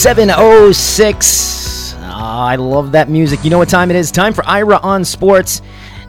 706. Ah, I love that music. You know what time it is? Time for Ira on Sports.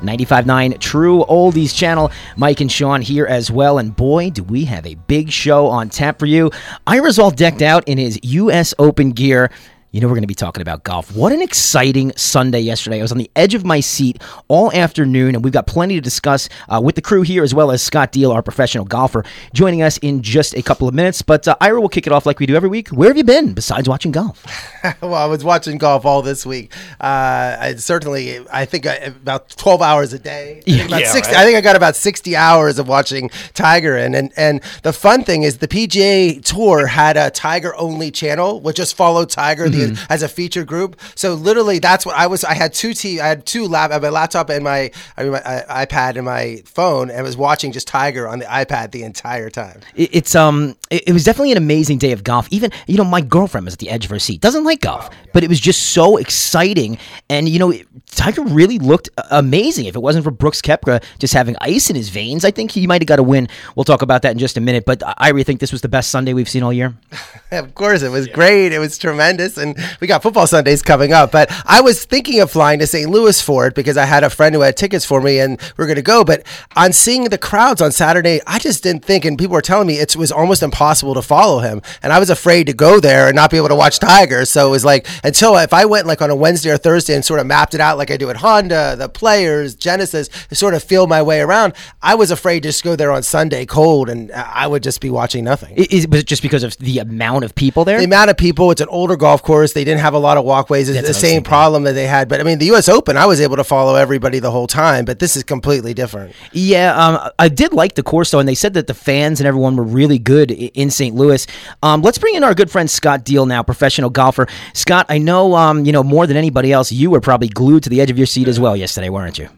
95.9 True Oldies Channel. Mike and Sean here as well. And boy, do we have a big show on tap for you. Ira's all decked out in his U.S. Open gear. You know, we're going to be talking about golf. What an exciting Sunday yesterday. I was on the edge of my seat all afternoon, and we've got plenty to discuss uh, with the crew here, as well as Scott Deal, our professional golfer, joining us in just a couple of minutes. But uh, Ira will kick it off like we do every week. Where have you been besides watching golf? well, I was watching golf all this week. Uh, I certainly, I think I, about 12 hours a day. I think, Yeah, 60, right. I think I got about 60 hours of watching Tiger. And, and, and the fun thing is the PGA Tour had a Tiger only channel, which just followed Tiger the, Mm-hmm. as a feature group. So literally, that's what I was. I had two T. I had two lap. I had my laptop and my, I mean, my uh, iPad and my phone, and was watching just Tiger on the iPad the entire time. It- It's um, it, it was definitely an amazing day of golf. Even you know, my girlfriend was at the edge of her seat. Doesn't like golf, but it was just so exciting. And you know, it- Tiger really looked uh, amazing. If it wasn't for Brooks Koepka just having ice in his veins, I think he might have got a win. We'll talk about that in just a minute. But I really think this was the best Sunday we've seen all year. Of course, it was great. It was tremendous, and we got football Sundays coming up. But I was thinking of flying to St. Louis for it because I had a friend who had tickets for me, and we are going to go. But on seeing the crowds on Saturday, I just didn't think, and people were telling me it was almost impossible to follow him, and I was afraid to go there and not be able to watch Tiger. So it was like until if I went like on a Wednesday or Thursday and sort of mapped it out like I do at Honda, the Players, Genesis, to sort of feel my way around, I was afraid to just go there on Sunday cold, and I would just be watching nothing. Is, was it just because of the amount of people there? the amount of people. It's an older golf course. They didn't have a lot of walkways. It's That's the what I was same problem that they had. But I mean, the U.S. Open, I was able to follow everybody the whole time. But this is completely different. Yeah, um, I did like the course though, and they said that the fans and everyone were really good in St. Louis. Um, let's bring in our good friend Scott Deal now, professional golfer. Scott, I know um, you know more than anybody else. You were probably glued to the edge of your seat as well yesterday, weren't you?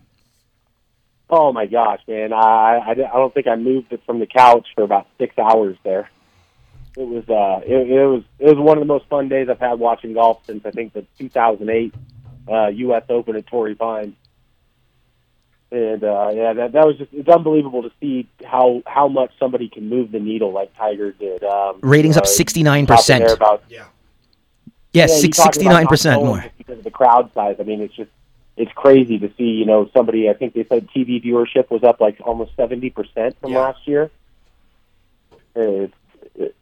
Oh my gosh, man! I I, I don't think I moved it from the couch for about six hours there. It was uh, it, it was it was one of the most fun days I've had watching golf since I think the 2008 uh, U.S. Open at Torrey Pines. And uh, yeah, that that was just it's unbelievable to see how how much somebody can move the needle like Tiger did. Um, Ratings up uh, 69%. talking there About, Yes, yeah, you six, 69% more. because of the crowd size. I mean, it's just it's crazy to see. You know, somebody. I think they said TV viewership was up like almost seventy percent from Yeah. last year. It's it's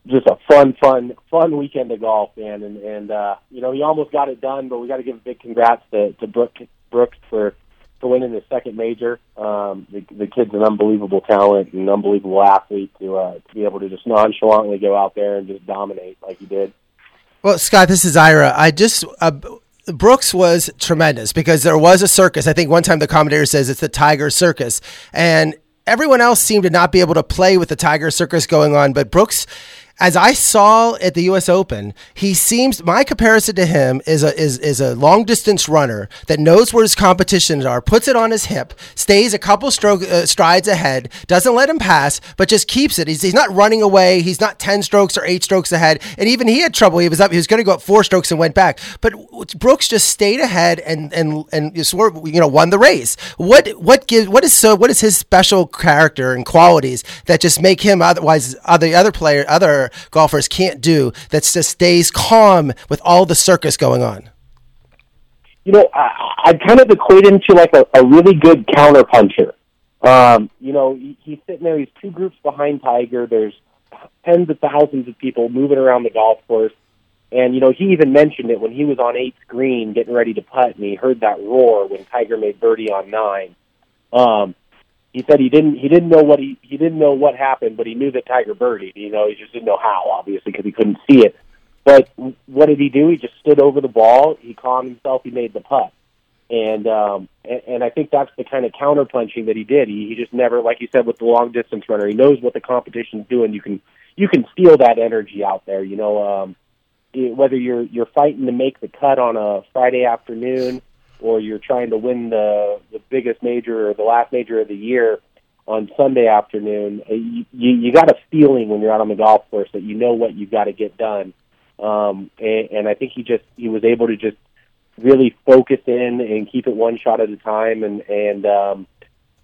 just a fun, fun, fun weekend of golf, man. And and uh, you know, he almost got it done, but we got to give a big congrats to to Brooke, Brooks for for winning his second major. Um, the, the kid's an unbelievable talent and an unbelievable athlete to uh, to be able to just nonchalantly go out there and just dominate like he did. Well, Scott, this is Ira. I just uh, Brooks was tremendous because there was a circus. I think one time the commentator says it's the Tiger Circus, and everyone else seemed to not be able to play with the Tiger Circus going on. But Brooks, as I saw at the U.S. Open, he seems. My comparison to him is a is is a long distance runner that knows where his competitions are, puts it on his hip, stays a couple stroke uh, strides ahead, doesn't let him pass, but just keeps it. He's, he's not running away. He's not ten strokes or eight strokes ahead. And even he had trouble. He was up. He was going to go up four strokes and went back. But Brooks just stayed ahead and and and you know won the race. What what gives what is so what is his special character and qualities that just make him otherwise other other player other golfers can't do that just stays calm with all the circus going on. you know, I, I'd kind of equate him to like a, a really good counterpuncher. Um, you know, he, he's sitting there. He's two groups behind Tiger. There's tens of thousands of people moving around the golf course. And, you know, he even mentioned it when he was on eighth green getting ready to putt, and he heard that roar when Tiger made birdie on nine. Um, he said he didn't he didn't know what he he didn't know what happened, but he knew that Tiger birdied. You know, he just didn't know how, obviously, because he couldn't see it. But what did he do? He just stood over the ball. He calmed himself. He made the putt, and um, and, and I think that's the kind of counterpunching that he did. He, he just never, like you said, with the long distance runner, he knows what the competition's doing. You can you can feel that energy out there. You know, um, whether you're you're fighting to make the cut on a Friday afternoon or you're trying to win the the biggest major or the last major of the year on Sunday afternoon, uh, you, you, got a feeling when you're out on the golf course that you know what you've got to get done. Um, and, and I think he just he was able to just really focus in and keep it one shot at a time, and and um,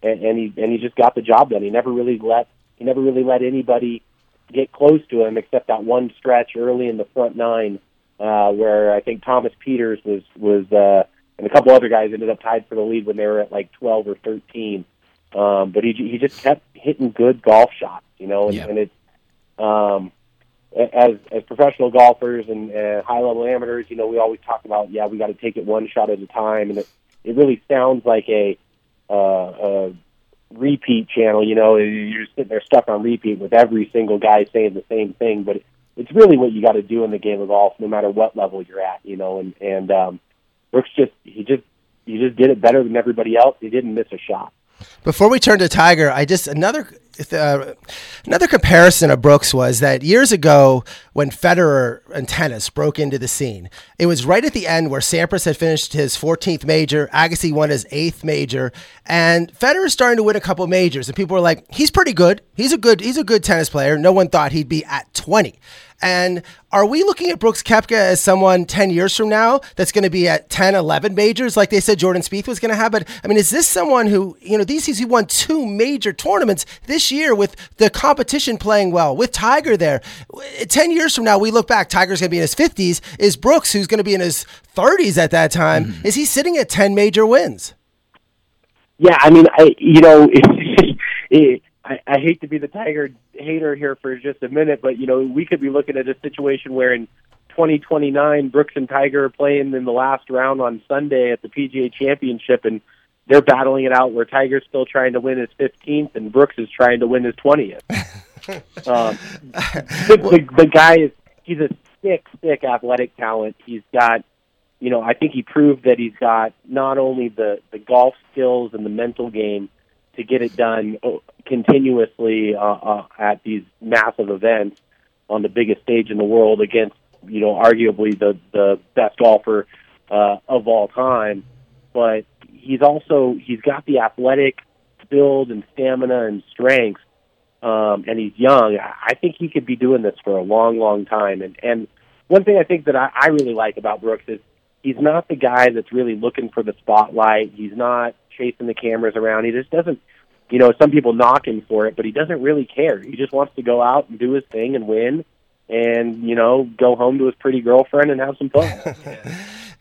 and, and he and he just got the job done. He never really let he never really let anybody get close to him except that one stretch early in the front nine uh, where I think Thomas Pieters was was uh, and a couple other guys ended up tied for the lead when they were at like 12 or 13. Um, but he he just kept hitting good golf shots, you know, and, Yeah. and it's um, as as professional golfers and uh, high level amateurs, you know, we always talk about yeah, we got to take it one shot at a time, and it it really sounds like a uh, a repeat channel. You know, you're just sitting there stuck on repeat with every single guy saying the same thing, but it's really what you got to do in the game of golf, no matter what level you're at. You know, and and um, Brooks just he just he just did it better than everybody else. He didn't miss a shot. Before we turn to Tiger, I just another uh, another comparison of Brooks was that years ago when Federer and tennis broke into the scene, it was right at the end where Sampras had finished his 14th major, Agassi won his eighth major, and Federer's starting to win a couple majors, and people were like, "He's pretty good. He's a good. He's a good tennis player." No one thought he'd be at 20. And are we looking at Brooks Koepka as someone 10 years from now that's going to be at 10, 11 majors like they said Jordan Spieth was going to have? But I mean, is this someone who, you know, these he won two major tournaments this year with the competition playing well, with Tiger there. 10 years from now, we look back, Tiger's going to be in his 50s. Is Brooks, who's going to be in his 30s at that time, mm-hmm. is he sitting at 10 major wins? Yeah, I mean, I you know, it, I, I hate to be the Tiger hater here for just a minute, but you know, we could be looking at a situation where in 2029, Brooks and Tiger are playing in the last round on Sunday at the PGA Championship, and they're battling it out where Tiger's still trying to win his 15th and Brooks is trying to win his 20th. um, the, the, guy is he's a sick, sick athletic talent. He's got you know, I think he proved that he's got not only the the golf skills and the mental game to get it done uh, continuously uh, uh, at these massive events on the biggest stage in the world against you know arguably the the best golfer uh, of all time, but he's also he's got the athletic build and stamina and strength, um, and he's young. I think he could be doing this for a long, long time. And and one thing I think that I, I really like about Brooks is he's not the guy that's really looking for the spotlight. He's not chasing the cameras around. He just doesn't, you know, some people knock him for it, but he doesn't really care. He just wants to go out and do his thing and win and, you know, go home to his pretty girlfriend and have some fun.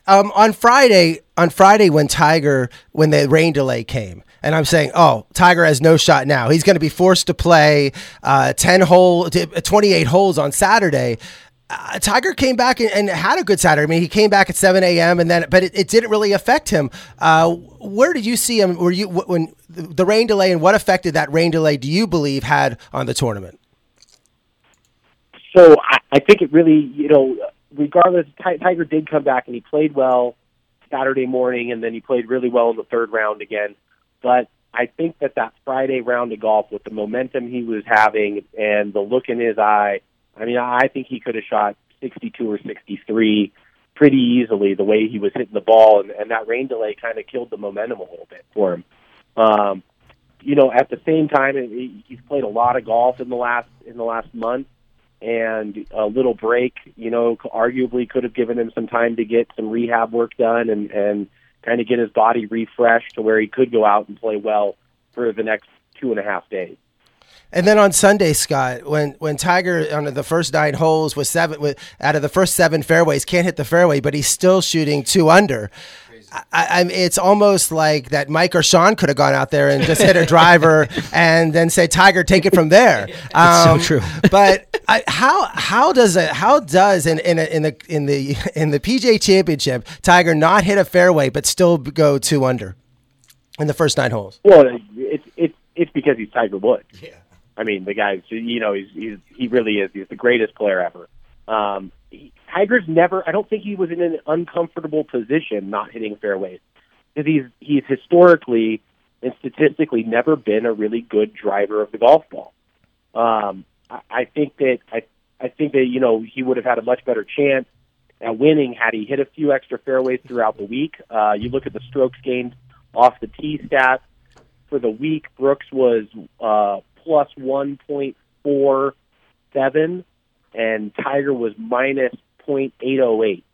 Um, on Friday, on Friday when Tiger, when the rain delay came, and I'm saying, oh, Tiger has no shot now. He's going to be forced to play uh, 10 hole, 28 holes on Saturday. Uh, Tiger came back and, and, had a good Saturday. I mean, he came back at 7 a.m. and then, but it, it didn't really affect him. Uh, where did you see him? Were you when the rain delay and what affected that rain delay? Do you believe had on the tournament? So I, I think it really, you know, regardless, Ti- Tiger did come back and he played well Saturday morning, and then he played really well in the third round again. But I think that that Friday round of golf, with the momentum he was having and the look in his eye, I mean, I think he could have shot 62 or 63 pretty easily the way he was hitting the ball, and, and that rain delay kind of killed the momentum a little bit for him. Um, you know, at the same time, he- he's played a lot of golf in the last in the last month, and a little break, you know, arguably could have given him some time to get some rehab work done and and kind of get his body refreshed to where he could go out and play well for the next two and a half days. And then on Sunday, Scott, when when Tiger on the first nine holes was seven with out of the first seven fairways can't hit the fairway, but he's still shooting two under. I, I, it's almost like that Mike or Sean could have gone out there and just hit a driver and then say, "Tiger, take it from there." Um, so true. but I, how how does it how does in in, a, in the in the in the PGA Championship Tiger not hit a fairway but still go two under in the first nine holes? Well, it's it's it's because he's Tiger Woods. Yeah. I mean, the guy's you know he's he's he really is he's the greatest player ever. Um, he, Tiger's never. I don't think he was in an uncomfortable position not hitting fairways because he's he's historically and statistically never been a really good driver of the golf ball. Um, I, I think that I I think that you know he would have had a much better chance at winning had he hit a few extra fairways throughout the week. Uh, you look at the strokes gained off the tee stats for the week. Brooks was uh, plus one point four seven, and Tiger was minus point eight oh eight.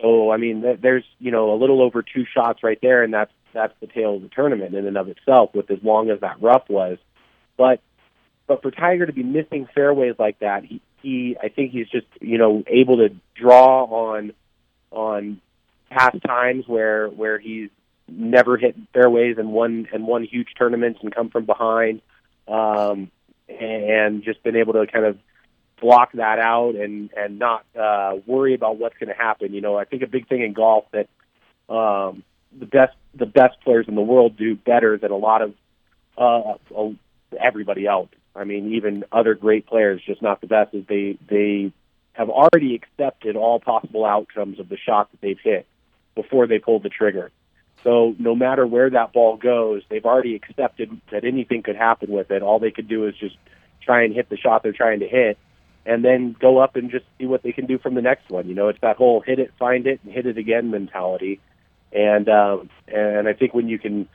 So I mean, there's you know a little over two shots right there, and that's that's the tail of the tournament in and of itself, with as long as that rough was. But but for Tiger to be missing fairways like that, he he I think he's just you know able to draw on on past times where where he's never hit fairways and won and won huge tournaments and come from behind, um, and just been able to kind of block that out and and not uh, worry about what's going to happen. You know, I think a big thing in golf that um, the best the best players in the world do better than a lot of uh, everybody else. I mean, even other great players, just not the best, is they they have already accepted all possible outcomes of the shot that they've hit before they pull the trigger. So no matter where that ball goes, they've already accepted that anything could happen with it. All they could do is just try and hit the shot they're trying to hit, and then go up and just see what they can do from the next one. You know, it's that whole hit it, find it, and hit it again mentality. And um, and I think when you can,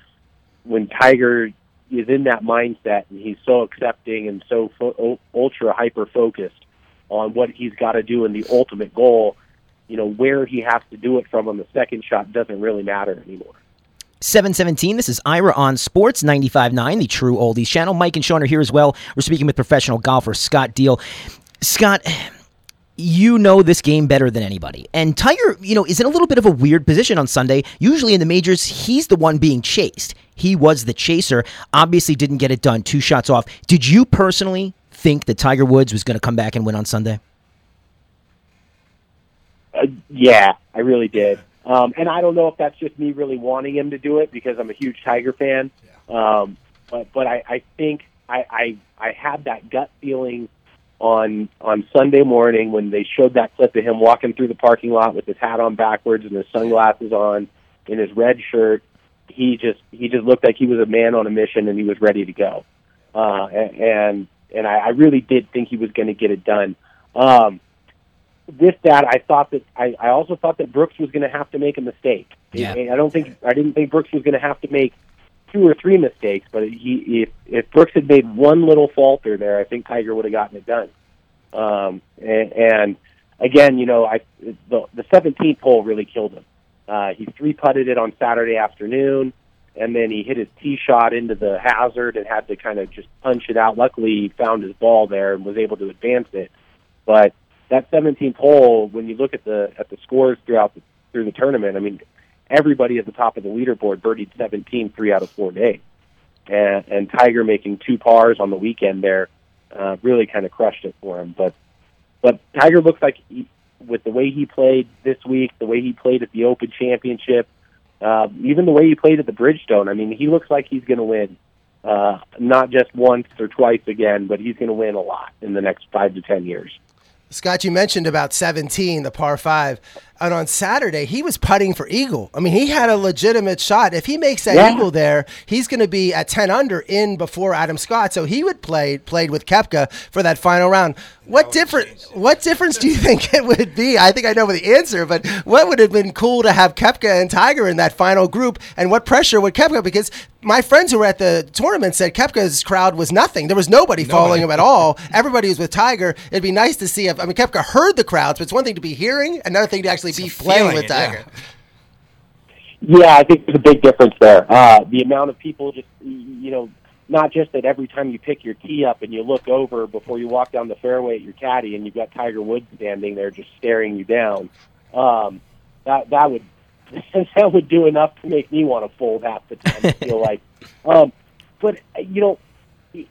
when Tiger is in that mindset and he's so accepting and so fo- ultra hyper focused on what he's got to do and the ultimate goal, you know, where he has to do it from on the second shot doesn't really matter anymore. 717. This is Ira on Sports 95.9, the true oldies channel. Mike and Sean are here as well. We're speaking with professional golfer Scott Deal. Scott, you know this game better than anybody. And Tiger, you know, is in a little bit of a weird position on Sunday. Usually in the majors, he's the one being chased. He was the chaser. Obviously didn't get it done. Two shots off. Did you personally think that Tiger Woods was going to come back and win on Sunday? Uh, yeah, I really did. Um, and I don't know if that's just me really wanting him to do it because I'm a huge Tiger fan. Um, but but I, I think I, I I had that gut feeling on on Sunday morning when they showed that clip of him walking through the parking lot with his hat on backwards and his sunglasses on in his red shirt. He just he just looked like he was a man on a mission and he was ready to go. Uh, and and I, I really did think he was going to get it done. Um, with that, I thought that I, I also thought that Brooks was going to have to make a mistake. Yeah. I don't think I didn't think Brooks was going to have to make two or three mistakes, but he if if Brooks had made one little falter there, I think Tiger would have gotten it done. Um, and, and again, you know, I the the 17th hole really killed him. Uh, he three putted it on Saturday afternoon, and then he hit his tee shot into the hazard and had to kind of just punch it out. Luckily, he found his ball there and was able to advance it. But that 17th hole, when you look at the at the scores throughout the, through the tournament, I mean, everybody at the top of the leaderboard birdied 17 three out of four days, and, and Tiger making two pars on the weekend there uh, really kind of crushed it for him. But but Tiger looks like he, with the way he played this week, the way he played at the Open Championship, uh, even the way he played at the Bridgestone. I mean, he looks like he's going to win. Uh, not just once or twice again, but he's going to win a lot in the next five to ten years. Scott, you mentioned about 17, the par five. And on Saturday, he was putting for eagle. I mean, he had a legitimate shot. If he makes that yeah. eagle there, he's going to be at 10 under in before Adam Scott. So he would play played with Koepka for that final round. What different? What difference do you think it would be? I think I know the answer, but what would have been cool to have Koepka and Tiger in that final group, and what pressure would Koepka? Because my friends who were at the tournament said Koepka's crowd was nothing. There was nobody, nobody. following him at all. Everybody was with Tiger. It'd be nice to see if I mean Koepka heard the crowds, but it's one thing to be hearing, another thing to actually be playing with Tiger. Yeah. yeah. I think there's a big difference there. Uh, the amount of people just you know not just that every time you pick your tee up and you look over before you walk down the fairway at your caddy and you've got Tiger Woods standing there just staring you down. Um, that that would that would do enough to make me want to fold half the time. I feel like, um, but you know, it,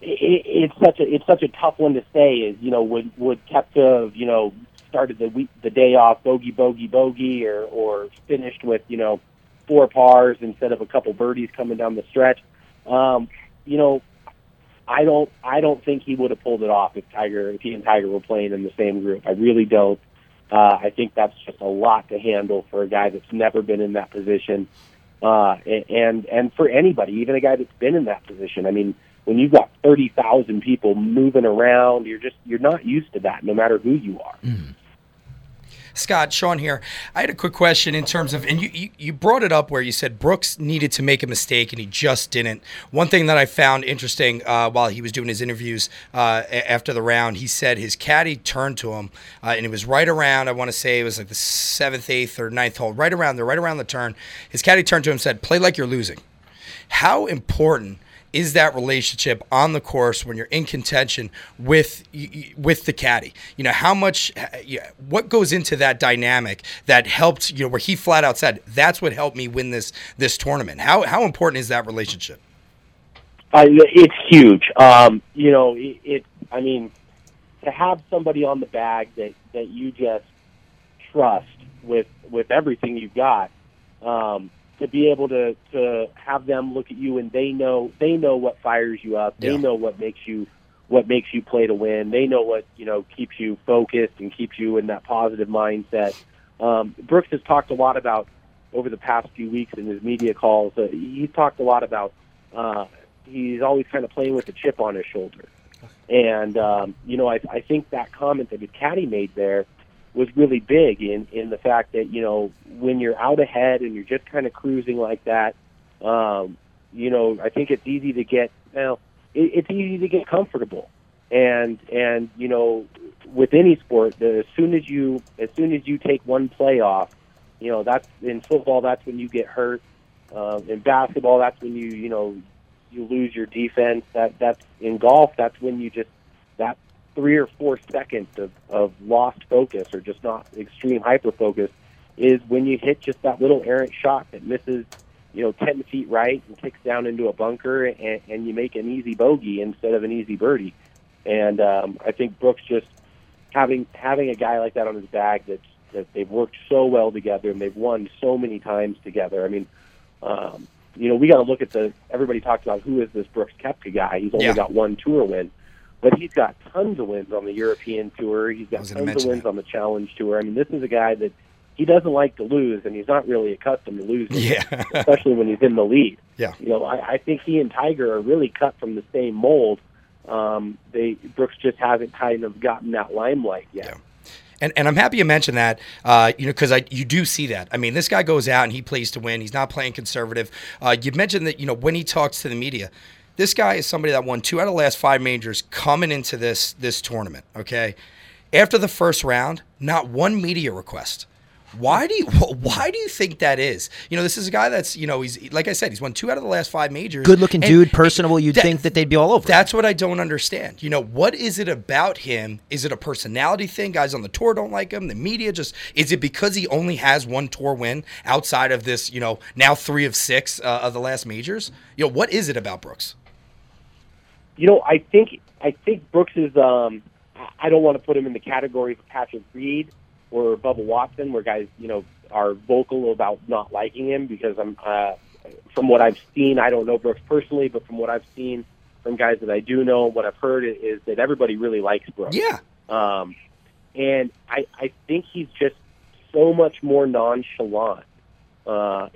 it, it's such a it's such a tough one to say. Is you know would would Koepka have you know started the week the day off bogey bogey bogey or or finished with you know four pars instead of a couple birdies coming down the stretch? Um, you know, I don't I don't think he would have pulled it off if Tiger if he and Tiger were playing in the same group. I really don't. Uh, I think that's just a lot to handle for a guy that's never been in that position, uh, and and for anybody, even a guy that's been in that position. I mean, when you've got thirty thousand people moving around, you're just you're not used to that, no matter who you are. Mm. Scott, Sean here. I had a quick question in terms of, and you, you, you, brought it up where you said Brooks needed to make a mistake and he just didn't. One thing that I found interesting uh, while he was doing his interviews uh, after the round, he said his caddy turned to him uh, and it was right around, I want to say it was like the seventh, eighth, or ninth hole, right around there, right around the turn. His caddy turned to him and said, Play like you're losing. How important is that relationship on the course when you're in contention with with the caddy. You know how much, what goes into that dynamic that helped. You know where he flat out said, "That's what helped me win this this tournament." How how important is that relationship? Uh, it's huge. Um, you know, it, it. I mean, to have somebody on the bag that that you just trust with with everything you've got. Um, to be able to to have them look at you and they know they know what fires you up. They Yeah. know what makes you what makes you play to win. They know what you know keeps you focused and keeps you in that positive mindset. Um, Brooks has talked a lot about over the past few weeks in his media calls. Uh, he's talked a lot about uh, he's always kind of playing with a chip on his shoulder, and um, you know I, I think that comment that his caddy made there was really big in in the fact that you know when you're out ahead and you're just kind of cruising like that, um, you know I think it's easy to get well, it, it's easy to get comfortable, and and you know with any sport, the, as soon as you as soon as you take one play off, you know that's in football that's when you get hurt. Um, in basketball, that's when you you know you lose your defense. That that's in golf. That's when you just that three or four seconds of, of lost focus or just not extreme hyper focus is when you hit just that little errant shot that misses, you know, 10 feet right and kicks down into a bunker and, and you make an easy bogey instead of an easy birdie. And um, I think Brooks just having having a guy like that on his bag that that they've worked so well together and they've won so many times together. I mean, um, you know, we got to look at the. Everybody talks about who is this Brooks Koepka guy. He's only Yeah. got one tour win, but he's got tons of wins on the European tour. He's got tons of wins that. on the Challenge tour. I mean, this is a guy that he doesn't like to lose, and he's not really accustomed to losing, Yeah. especially when he's in the lead. Yeah. You know, I, I think he and Tiger are really cut from the same mold. Um, they Brooks just hasn't kind of gotten that limelight yet. Yeah. And, and I'm happy you mentioned that, uh, you know, because I you do see that. I mean, this guy goes out and he plays to win. He's not playing conservative. Uh, you mentioned that, you know, when he talks to the media, this guy is somebody that won two out of the last five majors coming into this this tournament. Okay, after the first round, not one media request. Why do you why do you think that is? You know, this is a guy that's you know he's like I said he's won two out of the last five majors. Good looking dude, personable. You'd that- think that they'd be all over. that's what I don't understand. You know, what is it about him? Is it a personality thing? Guys on the tour don't like him. The media just is it because he only has one tour win outside of this? You know, now three of six uh, of the last majors. You know, what is it about Brooks? You know, I think I think Brooks is. Um, I don't want to put him in the category of Patrick Reed or Bubba Watson, where guys, you know, are vocal about not liking him because I'm. Uh, from what I've seen, I don't know Brooks personally, but from what I've seen from guys that I do know, what I've heard is that everybody really likes Brooks. Yeah, Um, and I, I think he's just so much more nonchalant uh,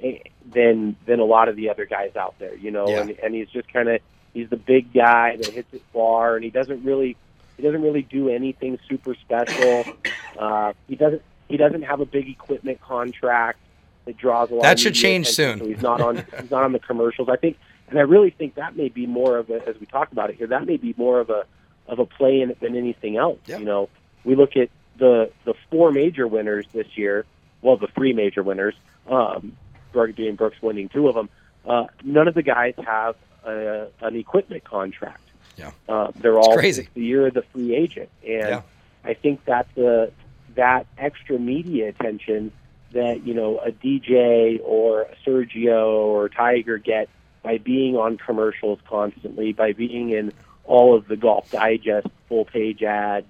than than a lot of the other guys out there, you know. Yeah. And, and he's just kind of he's the big guy that hits it far, and he doesn't really he doesn't really do anything super special. Uh, he doesn't he doesn't have a big equipment contract that draws a lot. That should change attention, soon. So he's not on he's not on the commercials. I think, and I really think that may be more of a as we talk about it here. That may be more of a of a play in it than anything else. Yeah. You know, we look at the the four major winners this year. Well, the three major winners, um, Brooks being Brooks winning two of them. Uh, none of the guys have a, an equipment contract. Yeah. uh, they're all crazy. it's the year of the free agent, and Yeah. I think that's the that extra media attention that you know a DJ or a Sergio or Tiger get by being on commercials constantly, by being in all of the Golf Digest full page ads,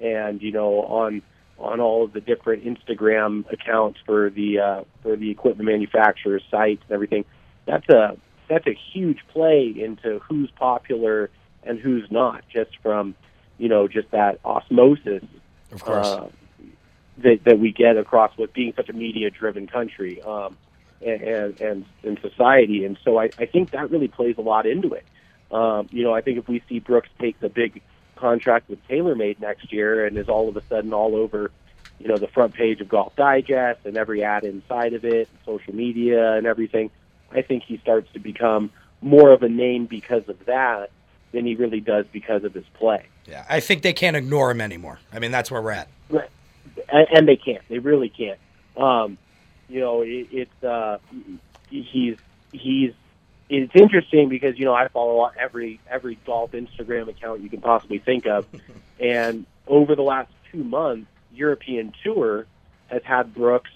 and you know on on all of the different Instagram accounts for the uh, for the equipment manufacturers sites and everything. That's a that's a huge play into who's popular and who's not, just from you know just that osmosis of course. uh, that that we get across with being such a media driven country um, and, and and in society. And so I, I think that really plays a lot into it. Um, you know, I think if we see Brooks take the big contract with TaylorMade next year and is all of a sudden all over, you know, the front page of Golf Digest and every ad inside of it, social media and everything, I think he starts to become more of a name because of that than he really does because of his play. yeah, I think they can't ignore him anymore. I mean, that's where we're at. Right. And, and they can't. They really can't. Um, you know, it, it's uh, he's he's it's interesting because you know I follow every every golf Instagram account you can possibly think of, and over the last two months, European Tour has had Brooks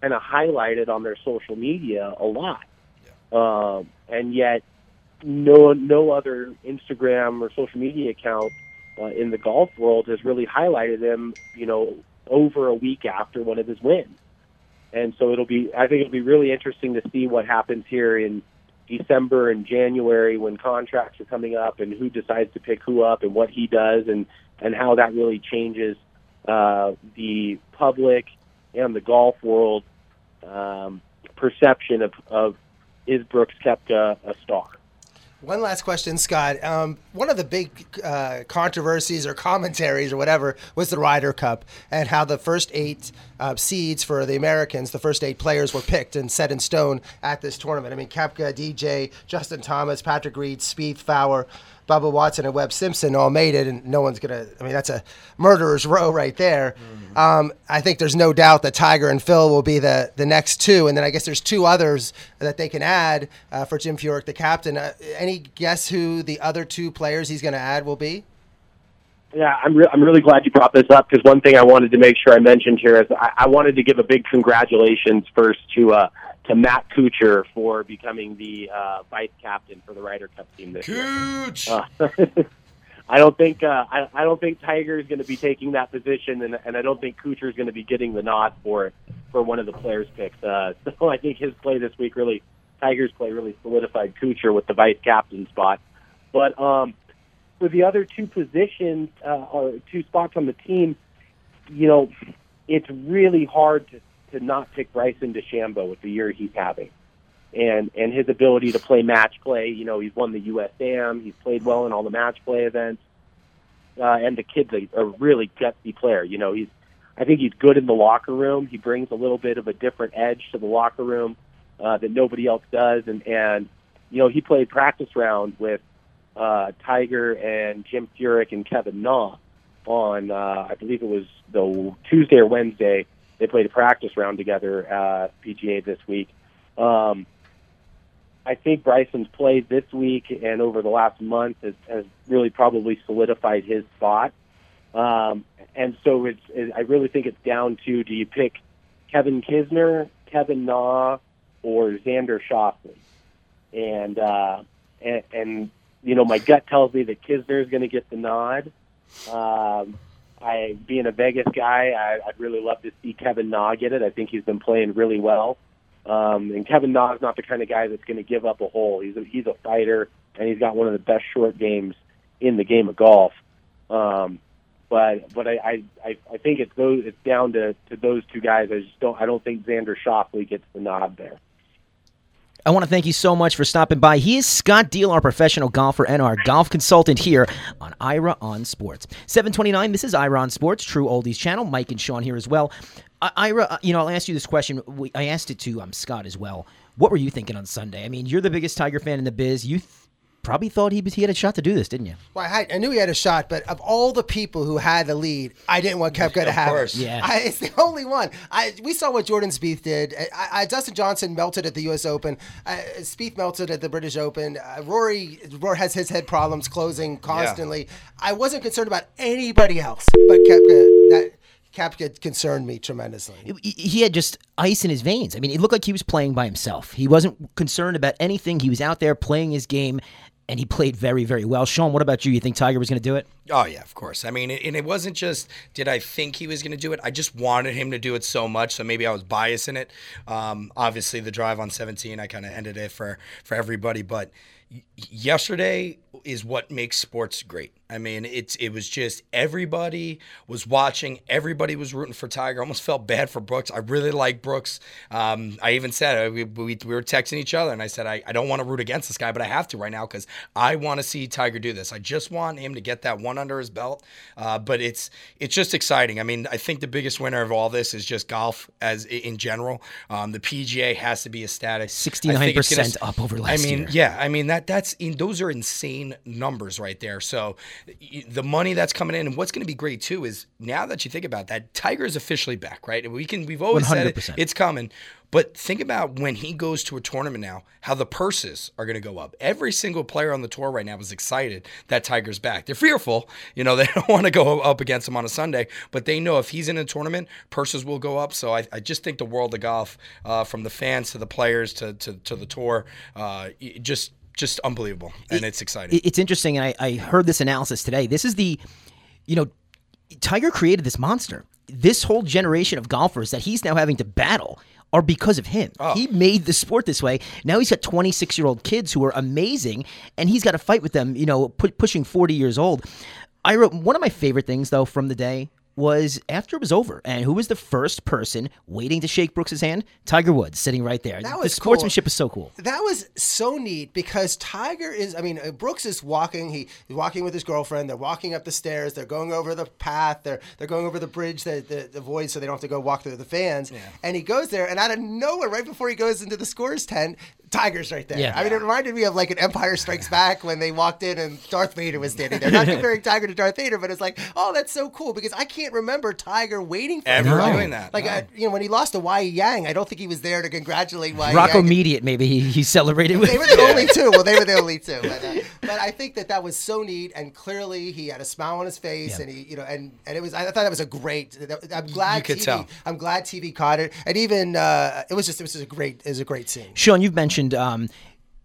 kind of highlighted on their social media a lot, um, and yet no no other Instagram or social media account uh, in the golf world has really highlighted him. You know, over a week after one of his wins, and so it'll be I think it'll be really interesting to see what happens here in December and January when contracts are coming up and who decides to pick who up and what he does and and how that really changes uh, the public and the golf world um, perception of, of is Brooks Koepka a star. One last question, Scott. Um, one of the big uh, controversies or commentaries or whatever was the Ryder Cup and how the first eight uh, seeds for the Americans, the first eight players, were picked and set in stone at this tournament. I mean, Koepka, DJ, Justin Thomas, Patrick Reed, Spieth, Fowler, Bubba Watson, and Webb Simpson all made it, and no one's gonna. I mean, that's a murderer's row right there. Mm-hmm. Um, I think there's no doubt that Tiger and Phil will be the the next two, and then I guess there's two others that they can add uh, for Jim Furyk, the captain. Uh, any guess who the other two players he's going to add will be? Yeah, I'm re- I'm really glad you brought this up because one thing I wanted to make sure I mentioned here is I, I wanted to give a big congratulations first to uh, to Matt Kuchar for becoming the uh, vice captain for the Ryder Cup team this Cooch. year. Uh, I don't think uh, I, I don't think Tiger is going to be taking that position, and, and I don't think Kuchar is going to be getting the nod for it for one of the players picks. Uh, so I think his play this week really, Tiger's play really solidified Kuchar with the vice captain spot. But um, for the other two positions uh, or two spots on the team, you know, it's really hard to to not pick Bryson DeChambeau with the year he's having, and and his ability to play match play. You know, he's won the USAM. He's played well in all the match play events, uh, and the kid's a, a really gutsy player. You know, he's I think he's good in the locker room. He brings a little bit of a different edge to the locker room uh, that nobody else does, and and you know he played practice round with uh, Tiger and Jim Furyk and Kevin Na on uh, I believe it was the Tuesday or Wednesday they played a practice round together at PGA this week. Um, I think Bryson's played this week and over the last month has, has really probably solidified his spot. Um, and so it's, it, I really think it's down to do you pick Kevin Kisner, Kevin Na, or Xander Schauffele? And, uh, and, and, you know, my gut tells me that Kisner is going to get the nod. Um, I, being a Vegas guy, I, I'd really love to see Kevin Na get it. I think he's been playing really well. Um, and Kevin Na is not the kind of guy that's going to give up a hole. He's a, he's a fighter, and he's got one of the best short games in the game of golf. Um, but but I, I I think it's those it's down to, to those two guys. I just don't I don't think Xander Schauffele gets the nod there. I want to thank you so much for stopping by. He is Scott Deal, our professional golfer and our golf consultant here on Ira on Sports. 729, this is Ira on Sports, True Oldies channel. Mike and Sean here as well. I, Ira, uh, you know, I'll ask you this question. We, I asked it to um, Scott as well. What were you thinking on Sunday? I mean, you're the biggest Tiger fan in the biz. You th- probably thought he, he had a shot to do this, didn't you? Well, I, I, knew he had a shot, but of all the people who had the lead, I didn't want Koepka to have course. it. Yeah. I, it's the only one. I, we saw what Jordan Spieth did. I, Dustin Johnson melted at the U.S. Open. Uh, Spieth melted at the British Open. Uh, Rory, Rory has his head problems closing constantly. Yeah. I wasn't concerned about anybody else, but Koepka. That Koepka concerned me tremendously. He had just ice in his veins. I mean, it looked like he was playing by himself. He wasn't concerned about anything. He was out there playing his game, and he played very, very well. Sean, what about you? You think Tiger was going to do it? Oh yeah, of course. I mean, and it wasn't just did I think he was going to do it. I just wanted him to do it so much, so maybe I was biasing it. Um, obviously, the drive on 17, I kind of ended it for for everybody, but yesterday is what makes sports great. I mean, it's it was just everybody was watching, everybody was rooting for Tiger. I almost felt bad for Brooks. I really like Brooks. Um, I even said uh, we, we, we, were texting each other, and I said I, I don't want to root against this guy, but I have to right now because I want to see Tiger do this. I just want him to get that one under his belt. Uh, but it's it's just exciting. I mean, I think the biggest winner of all this is just golf as in general. Um, the PGA has to be ecstatic. Sixty nine percent up over last year. I mean, year. yeah, I mean that that's in, those are insane numbers right there. So the money that's coming in, and what's going to be great too is now that you think about that, Tiger is officially back, right? We can we've always 100%. said it, it's coming, But think about when he goes to a tournament now, how the purses are going to go up. Every single player on the tour right now is excited that Tiger's back. They're fearful, you know, they don't want to go up against him on a Sunday, but they know if he's in a tournament, purses will go up. So I, I just think the world of golf, uh, from the fans to the players to to, to the tour, uh, just just unbelievable, and It- it's exciting. It's interesting, and I, I heard this analysis today. This is the, you know, Tiger created this monster. This whole generation of golfers that he's now having to battle are because of him. Oh. He made the sport this way. Now he's got 26 year old kids who are amazing, and he's got to fight with them, you know, pu- pushing 40 years old. I wrote one of my favorite things, though, from the day was after it was over, and who was the first person waiting to shake Brooks's hand? Tiger Woods, sitting right there. That was the sportsmanship cool. is so cool. That was so neat because Tiger is. I mean, uh, Brooks is walking. He, he's walking with his girlfriend. They're walking up the stairs. They're going over the path. They're they're going over the bridge that the, the void, so they don't have to go walk through the fans. And he goes there, and out of nowhere, right before he goes into the scores tent, Tiger's right there. Yeah. I mean, it reminded me of like an Empire Strikes Back when they walked in and Darth Vader was standing there. Not comparing Tiger to Darth Vader, but it's like, oh, that's so cool because I can't remember Tiger waiting for Ever him. Doing that, Like, no. I, you know, when he lost to Wai Yang, I don't think he was there to congratulate Wai Rocco Yang. Mediate, maybe he, he celebrated with. They were the only two. Well, they were the only two. But, uh, but I think that that was so neat, and clearly he had a smile on his face, Yeah. and he, you know, and and it was. I thought that was a great. I'm glad You could TV. tell. I'm glad TV caught it, and even uh, it was just it was just a great. It was a great scene. Sean, you've mentioned um,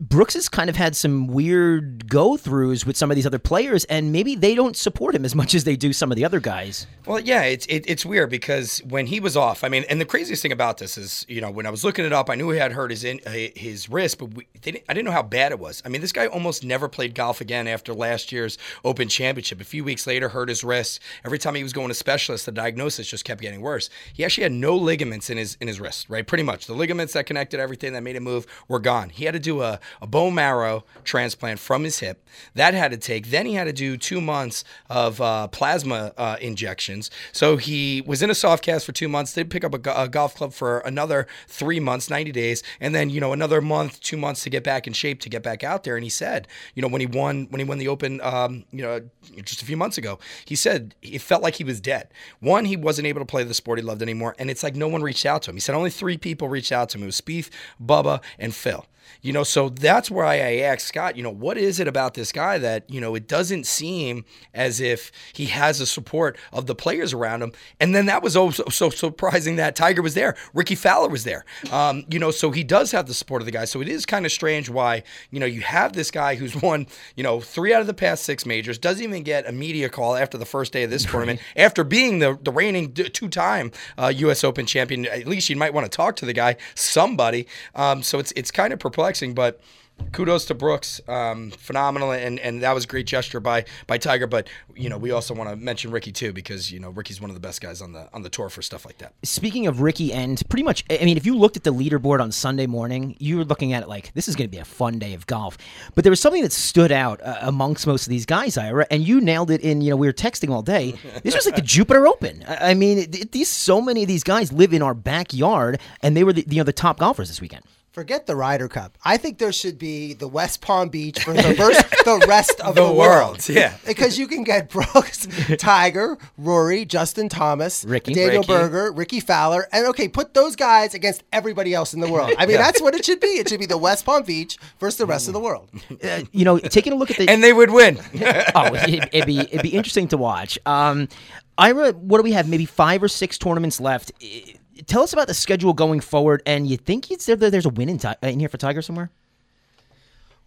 Brooks has kind of had some weird go throughs with some of these other players, and maybe they don't support him as much as they do some of the other guys. Well, yeah, it's it, it's weird because when he was off, I mean, and the craziest thing about this is, you know, when I was looking it up, I knew he had hurt his in, uh, his wrist, but we, didn't, I didn't know how bad it was. I mean, this guy almost never played golf again after last year's Open Championship. A few weeks later, hurt his wrist. Every time he was going to specialists, the diagnosis just kept getting worse. He actually had no ligaments in his in his wrist, right? Pretty much the ligaments that connected everything that made him move were gone. He had to do a, a bone marrow transplant from his hip. That had to take. Then he had to do two months of uh, plasma uh, injections. So he was in a soft cast for two months. Did pick up a, a golf club for another three months, ninety days, and then you know another month, two months to get back in shape to get back out there. And he said, you know, when he won when he won the Open, um, you know, just a few months ago, he said it felt like he was dead. One, he wasn't able to play the sport he loved anymore, and it's like no one reached out to him. He said only three people reached out to him. It was Spieth, Bubba, and Phil. You know, so that's where I, I asked Scott, you know, what is it about this guy that, you know, it doesn't seem as if he has the support of the players around him. And then that was also so surprising that Tiger was there. Rickie Fowler was there. Um, you know, so he does have the support of the guy. So it is kind of strange why, you know, you have this guy who's won, you know, three out of the past six majors, doesn't even get a media call after the first day of this tournament, after being the, the reigning two time uh, U.S. Open champion. At least you might want to talk to the guy, somebody. Um, so it's, it's kind of perplexing, but kudos to Brooks, um, phenomenal, and and that was a great gesture by by Tiger. But you know, we also want to mention Rickie too because you know Rickie's one of the best guys on the on the tour for stuff like that. Speaking of Rickie, and pretty much, I mean, if you looked at the leaderboard on Sunday morning, you were looking at it like this is going to be a fun day of golf. But there was something that stood out uh, amongst most of these guys, Ira, and you nailed it. In you know, we were texting all day. This was like the Jupiter Open. I I mean, it, it- these so many of these guys live in our backyard, and they were the you know the top golfers this weekend. Forget the Ryder Cup. I think there should be the West Palm Beach for the, rest, the rest of the, The world, yeah. Because you can get Brooks, Tiger, Rory, Justin Thomas, Rickie. Daniel Rickie. Berger, Rickie Fowler, and okay, put those guys against everybody else in the world. I mean, that's what it should be. It should be the West Palm Beach versus the rest of the world. Uh, you know, taking a look at the And they would win. oh, it, it'd be it'd be interesting to watch. Um, Ira, what do we have? Maybe five or six tournaments left. I- Tell us about the schedule going forward, and you think there, there's a win in, in here for Tiger somewhere?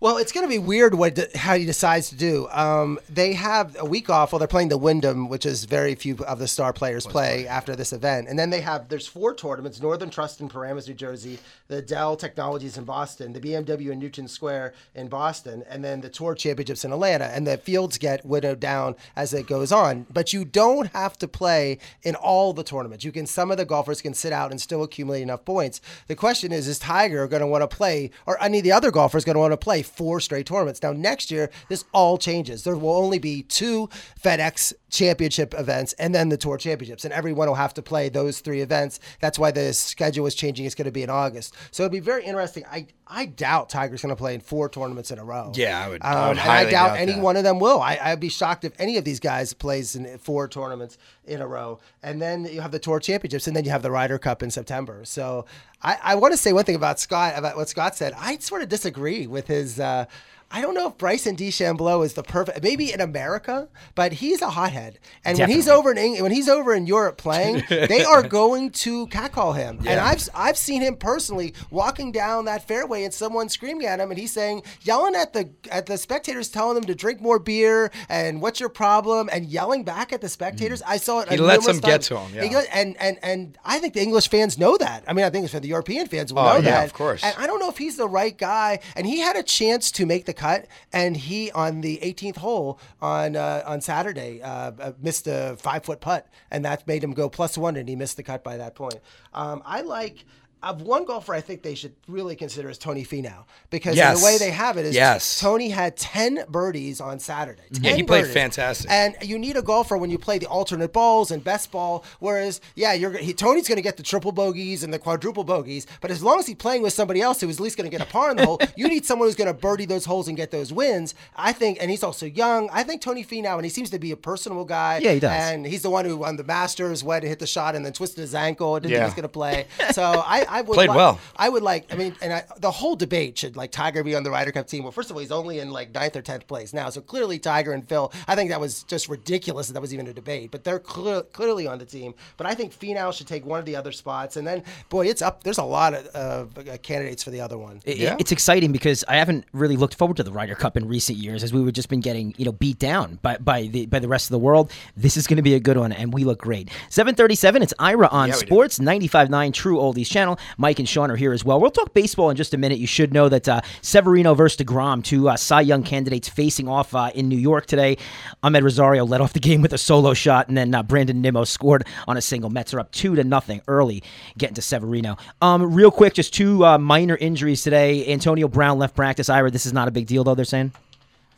Well, it's going to be weird what how he decides to do. Um, they have a week off. Well, they're playing the Wyndham, which is very few of the star players play after this event, and then they have there's four tournaments: Northern Trust in Paramus, New Jersey, the Dell Technologies in Boston, the BMW in Newtown Square in Boston, and then the Tour Championships in Atlanta. And the fields get widowed down as it goes on. But you don't have to play in all the tournaments. You can some of the golfers can sit out and still accumulate enough points. The question is, is Tiger going to want to play, or any of the other golfers going to want to play four straight tournaments? Now next year, this all changes. There will only be two FedEx Championship events and then the Tour Championships, and everyone will have to play those three events. That's why the schedule is changing. It's going to be in August, so it'll be very interesting. I I doubt Tiger's going to play in four tournaments in a row. Yeah, I would- I would and I doubt, doubt any that. one of them will. I, I'd be shocked if any of these guys plays in four tournaments in a row. And then you have the Tour Championships, and then you have the Ryder Cup in September. So I, I want to say one thing about Scott, about what Scott said. I sort of disagree with his. Uh, I don't know if Bryson DeChambeau is the perfect, maybe in America, but he's a hothead. And when he's over in when he's over in Europe playing, they are going to catcall him. And I've I've seen him personally walking down that fairway and someone screaming at him, and he's saying, yelling at the at the spectators, telling them to drink more beer and what's your problem, and yelling back at the spectators. I saw it. Mm. He lets them get to him, yeah. and and and I think the English fans know that. I mean, I think it's for the European fans will Oh, know yeah, that. of course. And I don't know if he's the right guy. And he had a chance to make the cut, and he on the 18th hole on uh, on Saturday uh, uh, missed a five foot putt, and that made him go plus one, and he missed the cut by that point. Um, I like. Of one golfer, I think they should really consider is Tony Finau because Yes. the way they have it is Yes. Tony had ten birdies on Saturday. Yeah, he played birdies. fantastic. And you need a golfer when you play the alternate balls and best ball. Whereas, yeah, you're he, Tony's going to get the triple bogeys and the quadruple bogeys, but as long as he's playing with somebody else who is at least going to get a par in the hole, you need someone who's going to birdie those holes and get those wins. I think, and he's also young. I think Tony Finau, and he seems to be a personable guy. Yeah, he does. And he's the one who on the Masters went to hit the shot and then twisted his ankle. And didn't think he was going to play. So I, I would Played li- well. I would like. I mean, and I, the whole debate should like Tiger be on the Ryder Cup team. Well, first of all, he's only in like ninth or tenth place now, so clearly Tiger and Phil. I think that was just ridiculous that that was even a debate. But they're clear, clearly on the team. But I think Finau should take one of the other spots, and then boy, it's up. There's a lot of uh, candidates for the other one. It- Yeah. It's exciting because I haven't really looked forward to the Ryder Cup in recent years, as we were just been getting you know beat down by by the by the rest of the world. This is going to be a good one, and we look great. Seven thirty seven. It's Ira on Yeah, we do. Sports 95.9 True Oldies channel. Mike and Sean are here as well. We'll talk baseball in just a minute. You should know that uh, Severino versus Degrom, two uh, Cy Young candidates facing off uh, in New York today. Amed Rosario led off the game with a solo shot, and then uh, Brandon Nimmo scored on a single. Mets are up two to nothing early, getting to Severino. Um, real quick, just two uh, minor injuries today. Antonio Brown left practice. Ira, this is not a big deal though. They're saying.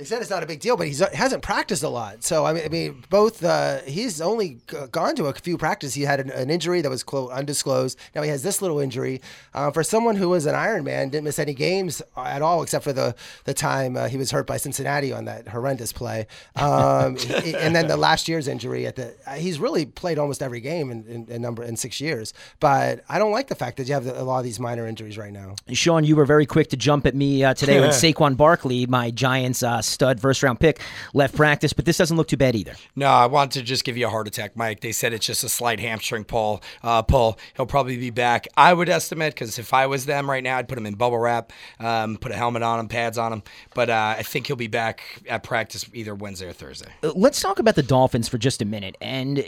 They said it's not a big deal, but he hasn't practiced a lot. So I mean, I mean, both uh, he's only gone to a few practices. He had an, an injury that was quote undisclosed. Now he has this little injury. Uh, for someone who was an Iron Man, didn't miss any games at all except for the the time uh, he was hurt by Cincinnati on that horrendous play. Um, he- and then the last year's injury at the uh, he's really played almost every game in, in, in number in six years. But I don't like the fact that you have a lot of these minor injuries right now. Sean, you were very quick to jump at me uh, today when Saquon Barkley, my Giants uh, stud first round pick, left practice, but this doesn't look too bad either. No, I want to just give you a heart attack, Mike. They said it's just a slight hamstring pull. Uh, pull. He'll probably be back. I would estimate because if I was them right now, I'd put him in bubble wrap, um, put a helmet on him, pads on him. But uh, I think he'll be back at practice either Wednesday or Thursday. Uh, Let's talk about the Dolphins for just a minute. And uh,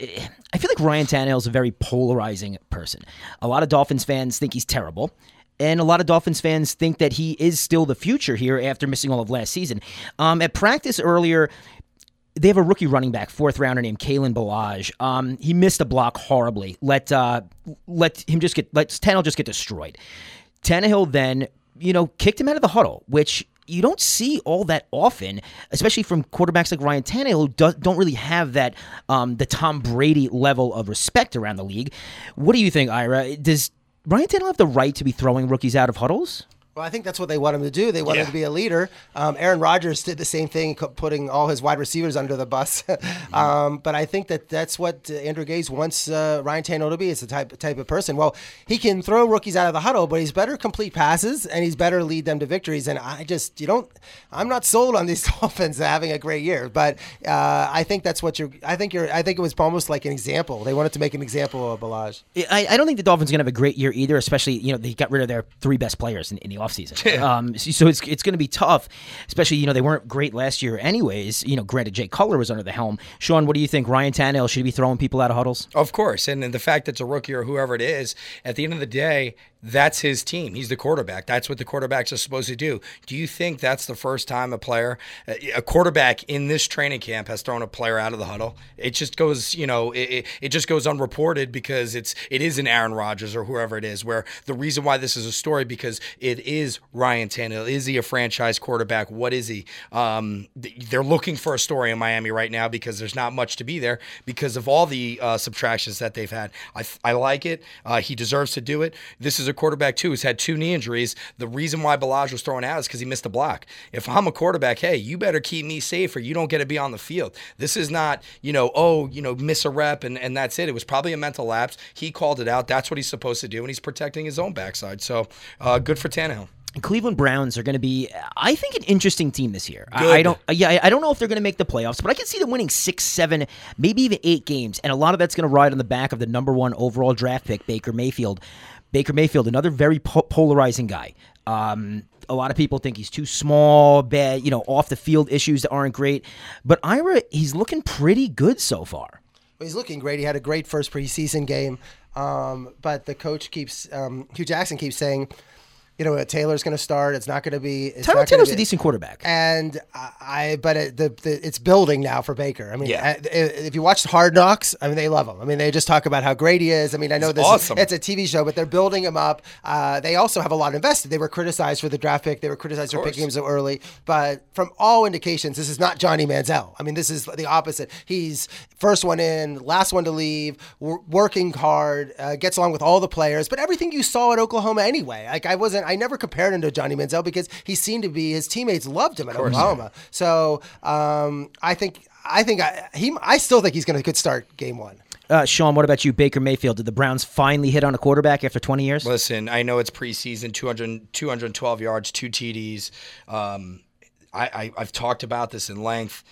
I feel like Ryan Tannehill is a very polarizing person. A lot of Dolphins fans think he's terrible. And a lot of Dolphins fans think that he is still the future here after missing all of last season. Um, at practice earlier, they have a rookie running back, fourth rounder named Kalen Ballage. Um, he missed a block horribly. Let uh, let him just get let Tannehill just get destroyed. Tannehill then, you know, kicked him out of the huddle, which you don't see all that often, especially from quarterbacks like Ryan Tannehill, who do, don't really have that um, the Tom Brady level of respect around the league. What do you think, Ira? Does Ryan Tannehill have the right to be throwing rookies out of huddles? Well, I think that's what they want him to do. They want him to be a leader. Um, Aaron Rodgers did the same thing, putting all his wide receivers under the bus. um, but I think that that's what Andrew Gase wants uh, Ryan Tannehill to be. It's the type type of person. Well, he can throw rookies out of the huddle, but he's better complete passes and he's better lead them to victories. And I just you don't. I'm not sold on these Dolphins having a great year, but uh, I think that's what you're. I think you're. I think it was almost like an example. They wanted to make an example of Ballage. I, I don't think the Dolphins are going to have a great year either, especially, you know, they got rid of their three best players in, in the offseason. um, so it's, it's going to be tough, especially, you know, they weren't great last year anyways. You know, granted, Jay Cutler was under the helm. Sean, what do you think? Ryan Tannehill, should be throwing people out of huddles? Of course, and, and the fact that it's a rookie or whoever it is, at the end of the day, that's his team. He's the quarterback. That's what the quarterbacks are supposed to do. Do you think that's the first time a player, a quarterback in this training camp, has thrown a player out of the huddle? It just goes, you know, it, it, just goes unreported because it's it is an Aaron Rodgers or whoever it is. Where the reason why this is a story because it is Ryan Tannehill. Is he a franchise quarterback? What is he? Um, they're looking for a story in Miami right now because there's not much to be there because of all the uh, subtractions that they've had. I, I like it. Uh, he deserves to do it. This is a other quarterback too who's had two knee injuries. The reason why Ballage was thrown out is because he missed a block. If I'm a quarterback, hey, you better keep me safe or you don't get to be on the field. This is not, you know, oh, you know, miss a rep and, and that's it. It was probably a mental lapse. He called it out. That's what he's supposed to do, and he's protecting his own backside. So uh, good for Tannehill. Cleveland Browns are going to be, I think, an interesting team this year. I, Good. I don't, yeah, I- I don't know if they're going to make the playoffs, but I can see them winning six, seven, maybe even eight games, and a lot of that's going to ride on the back of the number one overall draft pick, Baker Mayfield. Baker Mayfield, another very po- polarizing guy. Um, a lot of people think he's too small, bad, you know, off the field issues that aren't great. But Ira, he's looking pretty good so far. Well, he's looking great. He had a great first preseason game, um, but the coach keeps um, Hue Jackson keeps saying, you know, Taylor's going to start. It's not going to be. It's Tyrod not Taylor's be- a decent quarterback. And I, I but it, the, the it's building now for Baker. I mean, Yeah. uh, if you watch Hard Knocks, I mean, they love him. I mean, they just talk about how great he is. I mean, I know He's this awesome. it's a TV show, but they're building him up. Uh, they also have a lot invested. They were criticized for the draft pick. They were criticized for picking him so early. But from all indications, this is not Johnny Manziel. I mean, this is the opposite. He's first one in, last one to leave, w- working hard, uh, gets along with all the players. But everything you saw at Oklahoma anyway. Like I wasn't, I never compared him to Johnny Manziel because he seemed to be his teammates loved him at Oklahoma. So um, I think. I think I, he. I still think he's going to could start game one. Uh, Sean, what about you, Baker Mayfield? Did the Browns finally hit on a quarterback after 20 years? Listen, I know it's preseason, 200, 212 yards, two TDs. Um, I, I, I've talked about this in length.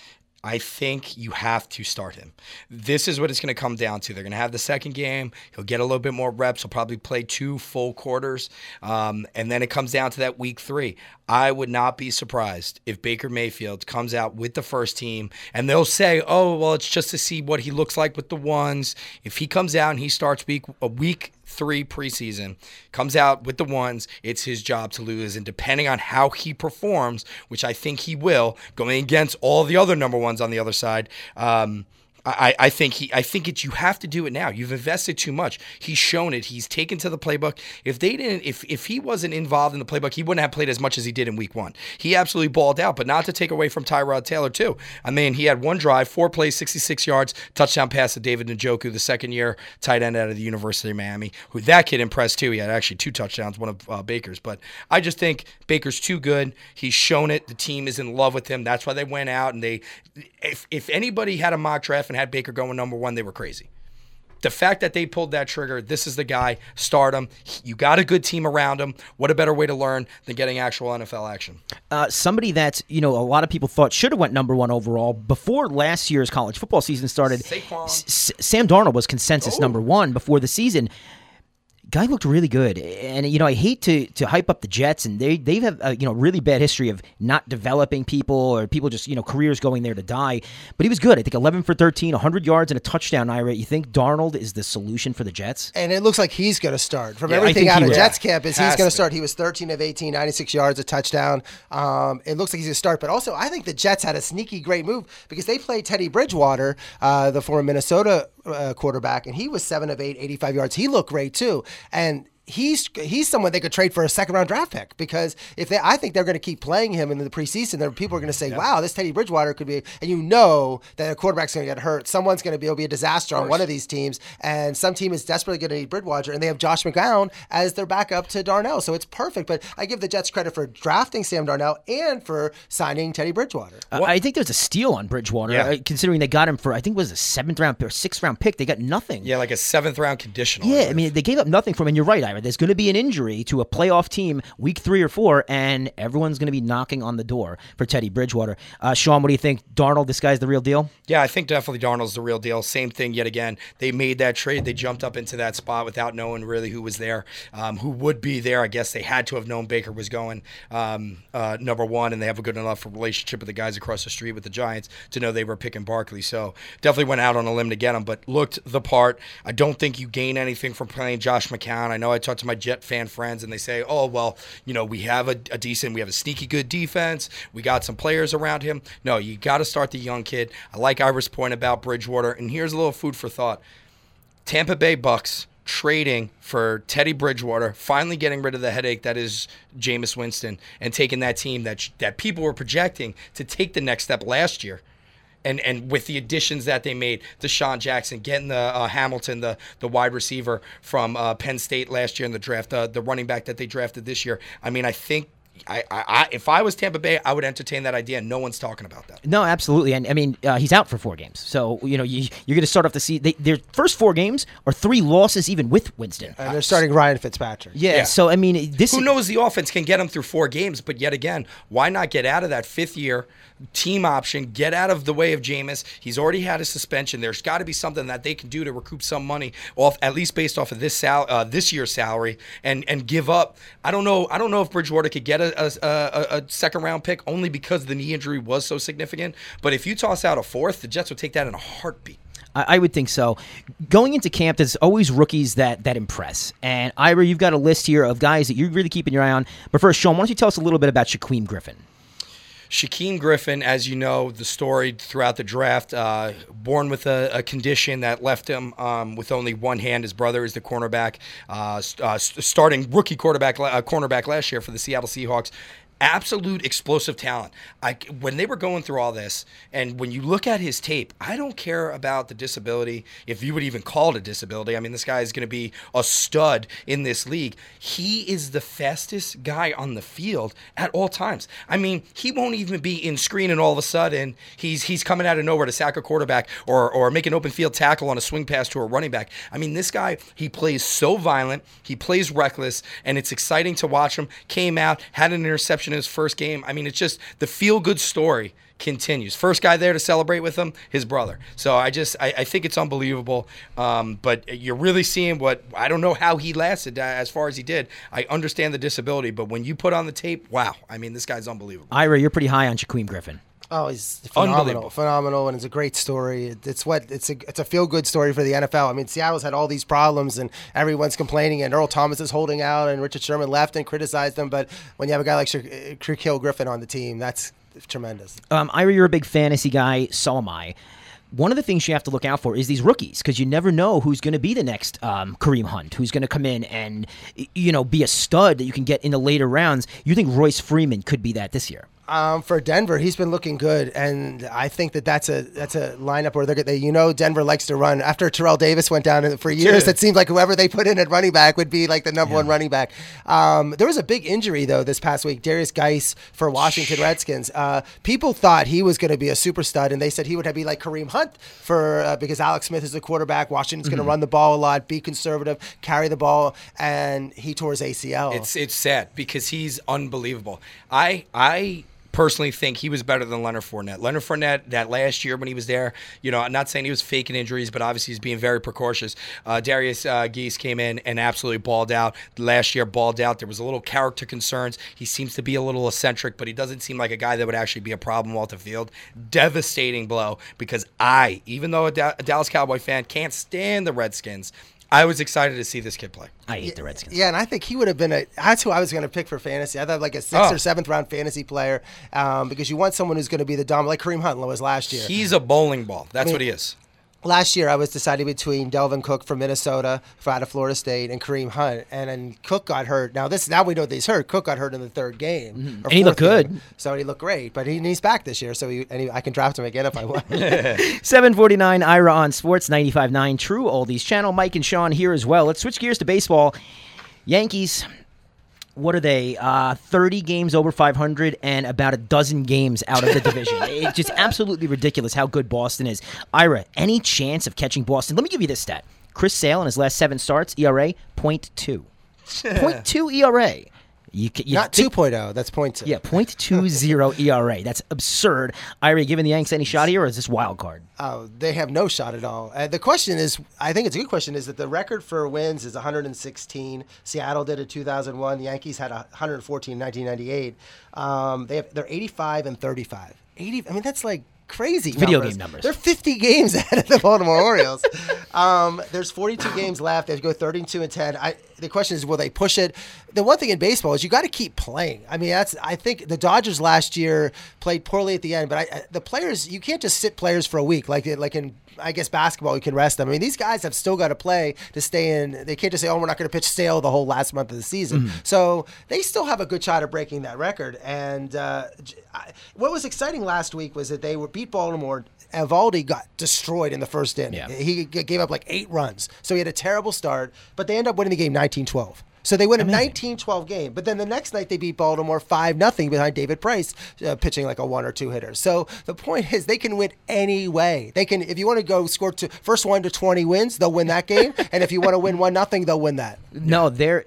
I think you have to start him. This is what it's going to come down to. They're going to have the second game. He'll get a little bit more reps. He'll probably play two full quarters. Um, and then it comes down to that week three. I would not be surprised if Baker Mayfield comes out with the first team and they'll say, oh, well, it's just to see what he looks like with the ones. If he comes out and he starts week a week three preseason, comes out with the ones, it's his job to lose. And depending on how he performs, which I think he will, going against all the other number ones on the other side, um, I, I think he I think it's you have to do it now. You've invested too much. He's shown it. He's taken to the playbook. If they didn't if if he wasn't involved in the playbook, he wouldn't have played as much as he did in week one. He absolutely balled out, but not to take away from Tyrod Taylor too. I mean, he had one drive, four plays, 66 yards, touchdown pass to David Njoku, the second year tight end out of the University of Miami, who that kid impressed too. He had actually two touchdowns, one of uh, Baker's. But I just think Baker's too good. He's shown it. The team is in love with him. That's why they went out and they if if anybody had a mock draft and had Baker going number one, they were crazy. The fact that they pulled that trigger, this is the guy, start him. You got a good team around him. What a better way to learn than getting actual NFL action? uh, somebody that you know a lot of people thought should have went number one overall before last year's college football season started. Saquon. S- Sam Darnold was consensus number one before the season. Guy looked really good, and you know I hate to to hype up the Jets, and they they have a, you know really bad history of not developing people or people just you know careers going there to die. But he was good. I think 11 for 13, 100 yards and a touchdown. Ira, you think Darnold is the solution for the Jets? And it looks like he's going to start. From I everything out of will. Jets camp is he's going to to. start. He was 13 of 18, 96 yards, a touchdown. Um, it looks like he's going to start. But also, I think the Jets had a sneaky great move because they played Teddy Bridgewater, uh, the former Minnesota uh, quarterback, and he was 7 of 8, 85 yards. He looked great too. And he's he's someone they could trade for a second round draft pick because if they I think they're going to keep playing him in the preseason there people are going to say wow this Teddy Bridgewater could be and you know that a quarterback's going to get hurt someone's going to be it'll be a disaster on one of these teams and some team is desperately going to need Bridgewater and they have Josh McCown as their backup to Darnold so it's perfect but I give the Jets credit for drafting Sam Darnold and for signing Teddy Bridgewater Uh, I think there's a steal on Bridgewater, Yeah. uh, considering they got him for I think it was a seventh round or sixth round pick. They got nothing. Yeah, like a seventh round conditional. Yeah, I mean, they gave up nothing for him. And you're right, There's going to be an injury to a playoff team week three or four, and everyone's going to be knocking on the door for Teddy Bridgewater. Uh, Sean, what do you think? Darnold, this guy's the real deal? Yeah, I think definitely Darnold's the real deal. Same thing yet again. They made that trade. They jumped up into that spot without knowing really who was there, um, who would be there. I guess they had to have known Baker was going um, uh, number one, and they have a good enough relationship with the guys across the street with the Giants to know they were picking Barkley. So definitely went out on a limb to get him, but looked the part. I don't think you gain anything from playing Josh McCown. I know I talked to my Jet fan friends, and they say, "Oh well, you know, we have a, a decent, we have a sneaky good defense. We got some players around him." No, you got to start the young kid. I like Ira's point about Bridgewater, and here's a little food for thought. Tampa Bay Bucks trading for Teddy Bridgewater, finally getting rid of the headache that is Jameis Winston, and taking that team that that people were projecting to take the next step last year. And and with the additions that they made, DeSean Jackson, getting the uh, Hamilton, the the wide receiver from uh, Penn State last year in the draft, uh, the running back that they drafted this year. I mean, I think I, I, if I was Tampa Bay, I would entertain that idea. No one's talking about that. No, absolutely, and I mean uh, he's out for four games, so you know you, are going to start off the season. Their first four games are three losses, even with Winston. And they're starting Ryan Fitzpatrick. Yeah, yeah. so I mean this. Who knows the offense can get them through four games, but yet again, why not get out of that fifth year team option, get out of the way of Jameis? He's already had a suspension. There's got to be something that they can do to recoup some money off, at least based off of this sal- uh, this year's salary, and and give up. I don't know. I don't know if Bridgewater could get a, a, a a, second round pick only because the knee injury was so significant. But if you toss out a fourth, the Jets would take that in a heartbeat. I, would think so. Going into camp, there's always rookies that that impress. And Ira, you've got a list here of guys that you're really keeping your eye on. But first, Sean, why don't you tell us a little bit about Shaquem Griffin? Shaquem Griffin, as you know, the story throughout the draft, uh, born with a, a, condition that left him um, with only one hand. His brother is the cornerback, uh, uh, starting rookie quarterback, uh, cornerback last year for the Seattle Seahawks absolute explosive talent. I when they were going through all this, and when you look at his tape, I don't care about the disability, if you would even call it a disability. I mean, this guy is going to be a stud in this league. He is the fastest guy on the field at all times. I mean, he won't even be in screen, and all of a sudden he's he's coming out of nowhere to sack a quarterback or or make an open field tackle on a swing pass to a running back. I mean, this guy he plays so violent, he plays reckless, and it's exciting to watch him. Came out, had an interception in his first game. I mean, it's just the feel good story continues. First guy there to celebrate with him, his brother. So I just I, I think it's unbelievable. Um, but you're really seeing what I don't know how he lasted uh, as far as he did. I understand the disability, but when you put on the tape, wow! I mean, this guy's unbelievable. Ira, you're pretty high on Shaquem Griffin. Oh, he's phenomenal, phenomenal, and it's a great story. It's what it's a it's a feel good story for the NFL. I mean, Seattle's had all these problems, and everyone's complaining, and Earl Thomas is holding out, and Richard Sherman left and criticized them. But when you have a guy like Shaquill Griffin on the team, that's tremendous. Um, Ira, you're a big fantasy guy. So am I one of the things you have to look out for is these rookies because you never know who's going to be the next um, Kareem Hunt, who's going to come in and you know be a stud that you can get in the later rounds. You think Royce Freeman could be that this year? Um, for Denver, he's been looking good, and I think that that's a that's a lineup where they're they, you know Denver likes to run. After Terrell Davis went down for years, it seemed like whoever they put in at running back would be like the number yeah. one running back. Um, there was a big injury though this past week. Derrius Guice for Washington Redskins. Uh, people thought he was going to be a super stud, and they said he would be like Kareem Hunt for uh, because Alex Smith is the quarterback. Washington's going to mm-hmm. run the ball a lot, be conservative, carry the ball, and he tore his ACL. It's it's sad because he's unbelievable. I I personally think he was better than Leonard Fournette. Leonard Fournette, that last year when he was there, you know, I'm not saying he was faking injuries, but obviously he's being very precautious. Uh, Derrius uh, Guice came in and absolutely balled out. Last year, balled out. There was a little character concerns. He seems to be a little eccentric, but he doesn't seem like a guy that would actually be a problem off the field. Devastating blow because I, even though a, da- a Dallas Cowboy fan, can't stand the Redskins. I was excited to see this kid play. I hate the Redskins. Yeah, and I think he would have been a. That's who I was going to pick for fantasy. I thought like a sixth oh. or seventh round fantasy player um, because you want someone who's going to be the dominant, like Kareem Hunt was last year. He's a bowling ball. That's I mean, what he is last year I was deciding between Dalvin Cook from Minnesota, out of Florida State, and Kareem Hunt. And then Cook got hurt. Now this now we know that he's hurt. Cook got hurt in the third game, mm-hmm. and he looked good. Game. So he looked great. But he, he's back this year, so he, and he, I can draft him again if I want. Seven forty nine Ira on Sports ninety five nine True Oldies channel. Mike and Sean here as well. Let's switch gears to baseball. Yankees what are they? Uh, 30 games over 500 and about a dozen games out of the division. it's just absolutely ridiculous how good Boston is. Ira, any chance of catching Boston? Let me give you this stat. Chris Sale in his last seven starts, ERA 0.2. 0.2 ERA. You, you Not think, 2.0. That's 0.2. Yeah, 0.20 ERA. That's absurd. Ira, giving the Yanks any shot here, or is this wild card? Oh, they have no shot at all. Uh, the question is, I think it's a good question, is that the record for wins is 116. Seattle did it 2001. The Yankees had 114 in 1998. Um, they have, they're 85 and 35. 80. I mean, that's like crazy video numbers. game numbers. They're 50 games ahead of the Baltimore Orioles. Um, there's 42 games left. They go 32 and 10. I, the question is, will they push it? The one thing in baseball is you got to keep playing. I mean, that's I think the Dodgers last year played poorly at the end, but I, the players you can't just sit players for a week like like in I guess basketball you can rest them. I mean, these guys have still got to play to stay in. They can't just say, "Oh, we're not going to pitch stale the whole last month of the season." Mm-hmm. So they still have a good shot at breaking that record. And uh, I, what was exciting last week was that they were beat Baltimore. Eovaldi got destroyed in the first inning. Yeah. He gave up like eight runs, so he had a terrible start. But they end up winning the game 19-12. So they win a 19-12 game, but then the next night they beat Baltimore five nothing behind David Price uh, pitching like a one or two hitter. So the point is they can win any way. They can if you want to go score to first one to twenty wins, they'll win that game, and if you want to win one nothing, they'll win that. No, they're.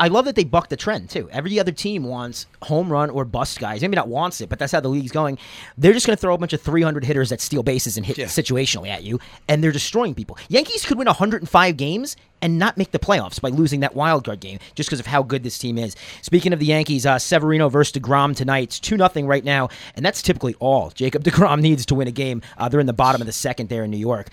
I love that they buck the trend too. Every other team wants home run or bust guys. Maybe not wants it, but that's how the league's going. They're just going to throw a bunch of 300 hitters that steal bases and hit situationally at you, and they're destroying people. Yankees could win 105 games and not make the playoffs by losing that wild card game just because of how good this team is. Speaking of the Yankees, uh, Severino versus Degrom tonight. It's two nothing right now, and that's typically all Jacob Degrom needs to win a game. Uh, they're in the bottom of the second there in New York.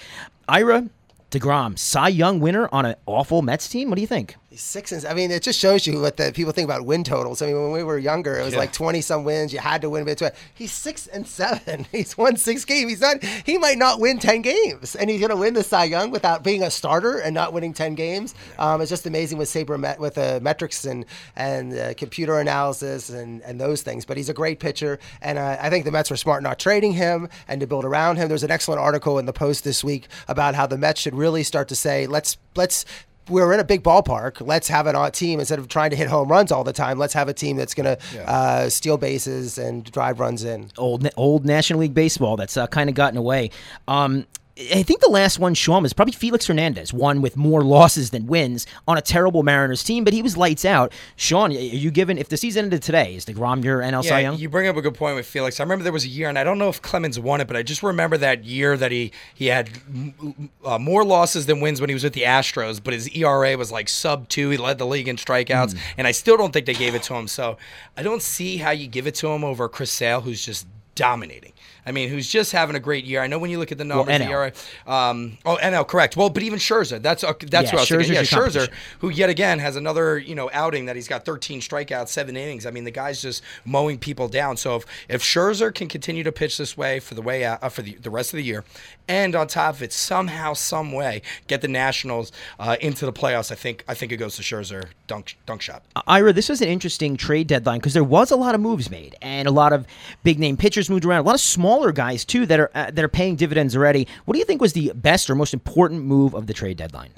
Ira. DeGrom, Cy Young winner on an awful Mets team. What do you think? He's six and I mean, it just shows you what the people think about win totals. I mean, when we were younger, it was like twenty some wins. You had to win between. He's six and seven. He's won six games. He's not. He might not win ten games, and he's going to win the Cy Young without being a starter and not winning ten games. Um, it's just amazing with Saber met with uh, metrics and and uh, computer analysis and and those things. But he's a great pitcher, and uh, I think the Mets were smart not trading him and to build around him. There's an excellent article in the Post this week about how the Mets should really start to say, let's let's we're in a big ballpark. Let's have an odd team instead of trying to hit home runs all the time. Let's have a team that's going to uh, steal bases and drive runs in. old old National League baseball that's uh, kind of gotten away. Um, I think the last one, Sean, was probably Felix Hernandez, one with more losses than wins on a terrible Mariners team, but he was lights out. Sean, are you given if the season ended today, is DeGrom your NL Cy Yeah, Young? you bring up a good point with Felix. I remember there was a year, and I don't know if Clemens won it, but I just remember that year that he he had m- uh, more losses than wins when he was with the Astros, but his ERA was like sub two. He led the league in strikeouts, and I still don't think they gave it to him. So I don't see how you give it to him over Chris Sale, who's just dominating. I mean, who's just having a great year. I know when you look at the numbers, NL. ERA. Um, oh, NL, correct. Well, but even Scherzer, that's uh, that's Yeah, what I was thinking. Yeah, Scherzer, who yet again has another you know outing that he's got 13 strikeouts, seven innings. I mean, the guy's just mowing people down. So if if Scherzer can continue to pitch this way for the way out, uh, for the, the rest of the year, and on top of it, somehow, some way, get the Nationals uh, into the playoffs, I think I think it goes to Scherzer dunk dunk shot. Ira, this was an interesting trade deadline because there was a lot of moves made and a lot of big name pitchers moved around. A lot of smaller guys too that are uh, that are paying dividends already. What do you think was the best or most important move of the trade deadline?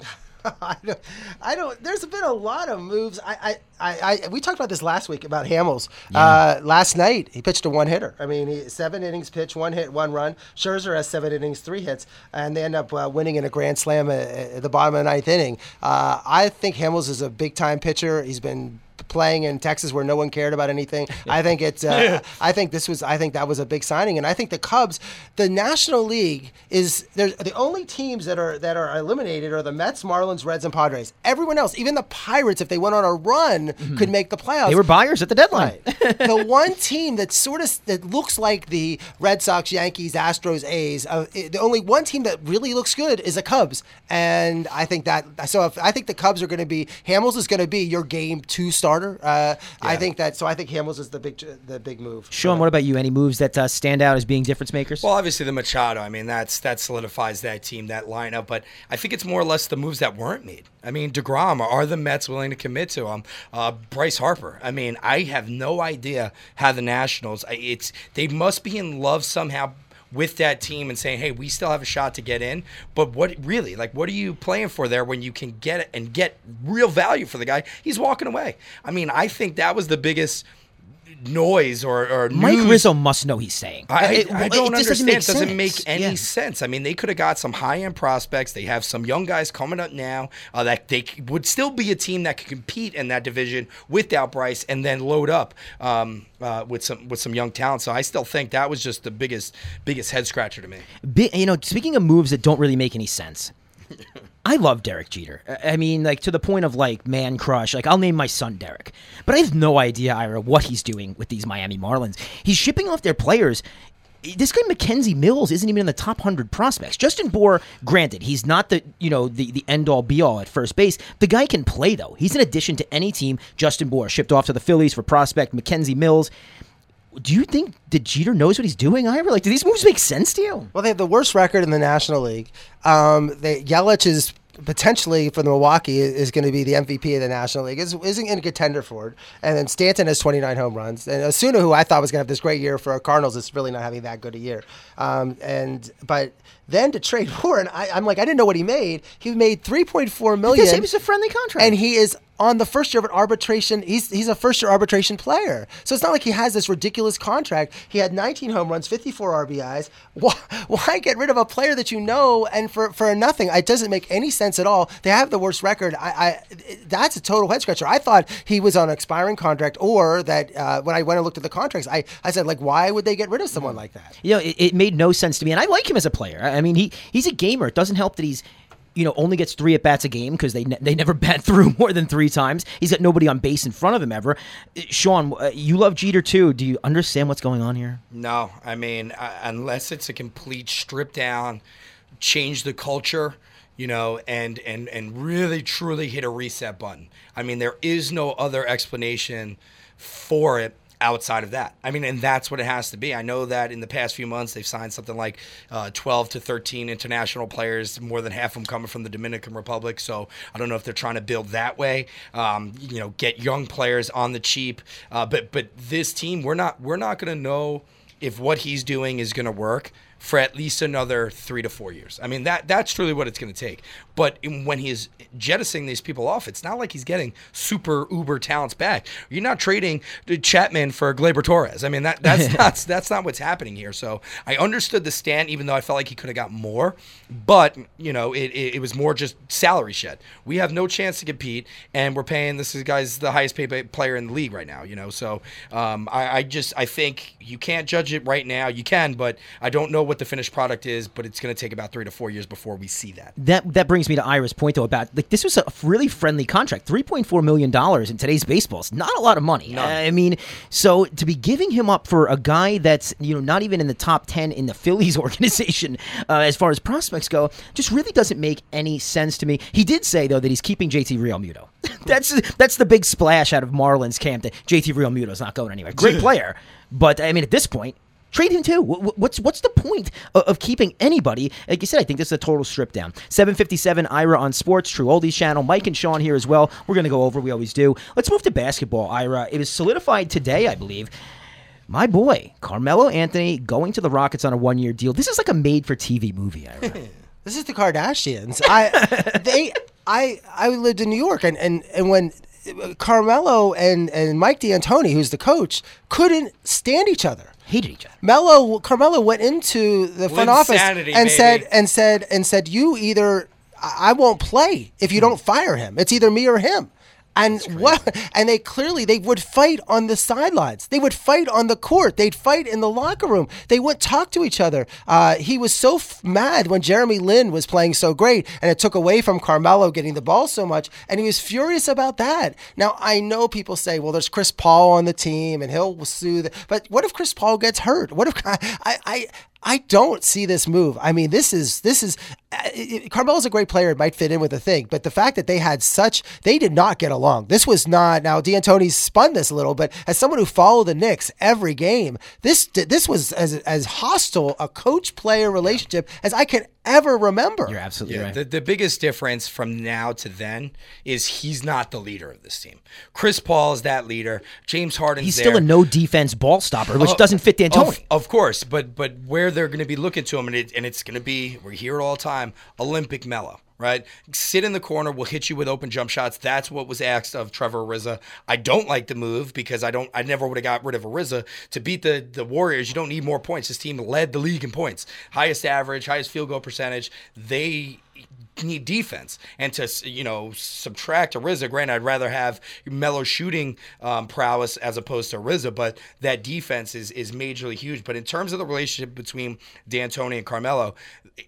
I don't, I don't. There's been a lot of moves. I, I, I, I we talked about this last week about Hamels. Uh, last night he pitched a one hitter. I mean, he, seven innings pitch, one hit, one run. Scherzer has seven innings, three hits, and they end up uh, winning in a grand slam at, at the bottom of the ninth inning. Uh, I think Hamels is a big time pitcher. He's been playing in Texas where no one cared about anything. I think it's. Uh, I think this was. I think that was a big signing, and I think the Cubs, the National League is. The only teams that are that are eliminated are the Mets, Marlins, Reds, and Padres. Everyone else, even the Pirates, if they went on a run, could make the playoffs. They were buyers at the deadline. Right. the one team that sort of that looks like the Red Sox, Yankees, Astros, A's. Uh, the only one team that really looks good is the Cubs, and I think that. So if I think the Cubs are going to be Hamels is going to be your game two starter. Uh, I think that. So I think Hamels is the big the big move. Sean, what about you? Any moves that uh, stand out as being difference makers? Well, obviously the Machado. I mean, that's that solidifies that team, that lineup. But I think it's more or less the moves that weren't made. I mean, Degrom. Are the Mets willing to commit to him? Uh, Bryce Harper. I mean, I have no idea how the Nationals. It's they must be in love somehow with that team and saying, "Hey, we still have a shot to get in." But what really, like, what are you playing for there when you can get it and get real value for the guy? He's walking away. I mean, I think that was the biggest noise or, or Mike news Rizzo must know he's saying. I, It- I don't just understand. It doesn't make any Yeah. sense. I mean, they could have got some high end prospects. They have some young guys coming up now uh, that they would still be a team that could compete in that division without Bryce, and then load up um, uh, with some with some young talent. So I still think that was just the biggest biggest head scratcher to me. Bi- you know, speaking of moves that don't really make any sense, I love Derek Jeter. I- mean, like to the point of like man crush. Like I'll name my son Derek, but I have no idea, Ira, what he's doing with these Miami Marlins. He's shipping off their players. this guy McKenzie Mills isn't even in the top hundred prospects. Justin Bour, granted, he's not the you know the the end all be all at first base. The guy can play though. He's an addition to any team. Justin Bour shipped off to the Phillies for prospect McKenzie Mills. Do you think that Jeter knows what he's doing, Ira? Like, do these moves make sense to you? Well, they have the worst record in the National League. Um, they, Yelich is potentially for the Milwaukee is going to be the MVP of the National League. Is isn't in a contender for it. And then Stanton has 29 home runs. And Ozuna, who I thought was going to have this great year for our Cardinals, is really not having that good a year. Um, and but then to trade Warren, I, I'm like, I didn't know what he made. He made 3.4 million. Because it was a friendly contract. and he is on the first year of an arbitration. He's he's a first year arbitration player, so it's not like he has this ridiculous contract. He had 19 home runs, 54 RBIs. Why, why get rid of a player that you know and for for nothing? It doesn't make any sense at all. They have the worst record. I, I that's a total head scratcher. I thought he was on an expiring contract, or that uh, when I went and looked at the contracts, I I said like, why would they get rid of someone like that? you know, it, it made no sense to me, and I like him as a player. I I mean, he he's a gamer. It doesn't help that he's you know only gets three at bats a game because they ne- they never bat through more than three times. He's got nobody on base in front of him ever. Uh, Sean, uh, you love Jeter too. Do you understand what's going on here? No, I mean, uh, unless it's a complete strip down, change the culture, you know, and and and really truly hit a reset button. I mean, there is no other explanation for it outside of that. I mean, and that's what it has to be. I know that in the past few months they've signed something like uh, 12 to 13 international players, more than half of them coming from the Dominican Republic. So I don't know if they're trying to build that way. Um, you know, get young players on the cheap. Uh, but but this team, we're not we're not going to know if what he's doing is going to work for at least another three to four years. I mean, that that's truly what it's going to take. But when he's jettisoning these people off, it's not like he's getting super uber talents back. You're not trading Chapman for Gleyber Torres. I mean, that that's not that's not what's happening here. So I understood the stand, even though I felt like he could have got more. But you know, it, it, it was more just salary shed. We have no chance to compete, and we're paying this guy's the highest paid player in the league right now. You know, so um, I, I just I think you can't judge it right now. You can, but I don't know what the finished product is. But it's going to take about three to four years before we see that. That that brings me to Ira's point though about like this was a really friendly contract, three point four million dollars in today's baseball. It's not a lot of money. I mean, so to be giving him up for a guy that's you know not even in the top ten in the Phillies organization uh, as far as prospects go, just really doesn't make any sense to me. He did say though that he's keeping JT Realmuto. that's that's the big splash out of Marlins camp that JT Realmuto's not going anywhere. Great player, but I mean at this point. Trade him too. Wh- wh- What's what's the point of, of keeping anybody? Like you said, I think this is a total strip down. 757 Ira on Sports, True Oldies channel. Mike and Sean here as well. We're going to go over. We always do. Let's move to basketball. Ira, it was solidified today, I believe. My boy Carmelo Anthony going to the Rockets on a one year deal. This is like a made for TV movie. Ira. This is the Kardashians. I they I I lived in New York and and and when Carmelo and and Mike D'Antoni, who's the coach, couldn't stand each other. Hated each other. Mello Carmelo went into the front office Insanity, and baby. said and said and said you either I I won't play if you don't fire him. It's either me or him. And what? And they clearly they would fight on the sidelines. They would fight on the court. They'd fight in the locker room. They wouldn't talk to each other. Uh, he was so f- mad when Jeremy Lin was playing so great, and it took away from Carmelo getting the ball so much, and he was furious about that. Now I know people say, "Well, there's Chris Paul on the team, and he'll soothe The, but what if Chris Paul gets hurt? What if I I I don't see this move. I mean, this is this is uh, it- Carmelo's a great player. It might fit in with the thing, but the fact that they had such they did not get along. This was not now. D'Antoni's spun this a little, but as someone who followed the Knicks every game, this this was as as hostile a coach player relationship as I can ever remember. You're absolutely Yeah, right. the, the biggest difference from now to then is he's not the leader of this team. Chris Paul is that leader. James Harden. He's there. still a no defense ball stopper, which Oh, doesn't fit D'Antoni. Of, of course, but but where they're going to be looking to him, and, it, and it's going to be we hear it all the time: Olympic Melo. Right, sit in the corner. We'll hit you with open jump shots. That's what was asked of Trevor Ariza. I don't like the move because I don't. I never would have got rid of Ariza to beat the the Warriors. You don't need more points. This team led the league in points, highest average, highest field goal percentage. They need defense and to you know subtract Ariza. Granted, I'd rather have Melo shooting um, prowess as opposed to Ariza, but that defense is is majorly huge. But in terms of the relationship between D'Antoni and Carmelo,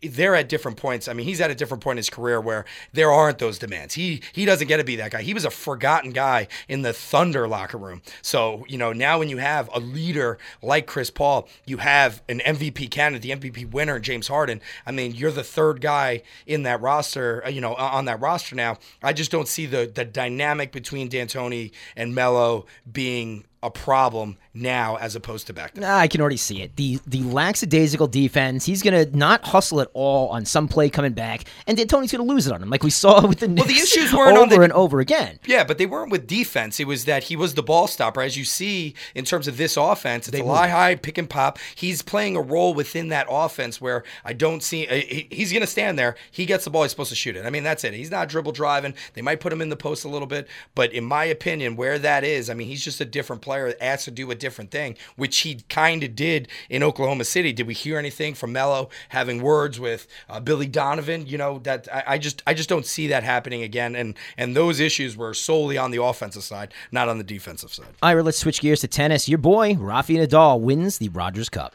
they're at different points. I mean, he's at a different point in his career where there aren't those demands. He he doesn't get to be that guy. He was a forgotten guy in the Thunder locker room. So you know now when you have a leader like Chris Paul, you have an MVP candidate, the MVP winner, James Harden. I mean, you're the third guy in that roster. Uh, You know, on that roster now. I just don't see the the dynamic between D'Antoni and Melo being a problem now as opposed to back then. Nah, I can already see it. The the lackadaisical defense. He's gonna not hustle at all on some play coming back, and D'Antoni's gonna lose it on him, like we saw with the Knicks the issues weren't over on the- and over again. Yeah, but they weren't with defense. It was that he was the ball stopper. As you see in terms of this offense, it's a lie high, pick and pop. He's playing a role within that offense where I don't see. uh, He's going to stand there. He gets the ball. He's supposed to shoot it. I mean, that's it. He's not dribble driving. They might put him in the post a little bit, but in my opinion, where that is, I mean, he's just a different player. Asked to do a different thing, which he kind of did in Oklahoma City. Did we hear anything from Melo having words with uh, Billy Donovan? You know that I, I just I just don't see that happening again. And and those issues were solely on the offensive side, not on the defensive side. Ira, let's switch gears to tennis. Your boy Rafael Nadal wins the Rogers Cup.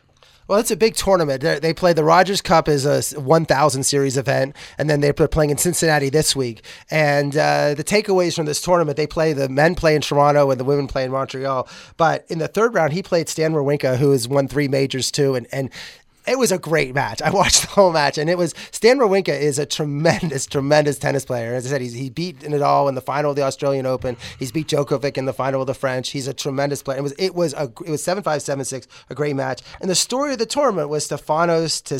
Well, it's a big tournament. They they play the Rogers Cup is a 1,000 series event, and then they're playing in Cincinnati this week. And uh, the takeaways from this tournament, they play the men play in Toronto and the women play in Montreal. But in the third round, he played Stan Wawrinka, who has won three majors too, and and. It was a great match. I watched the whole match, and it was Stan Wawrinka is a tremendous, tremendous tennis player. As I said, he's, he beat Nadal in the final of the Australian Open. He's beat Djokovic in the final of the French. He's a tremendous player. It was it was a it was seven five seven six, a great match. And the story of the tournament was Stefanos to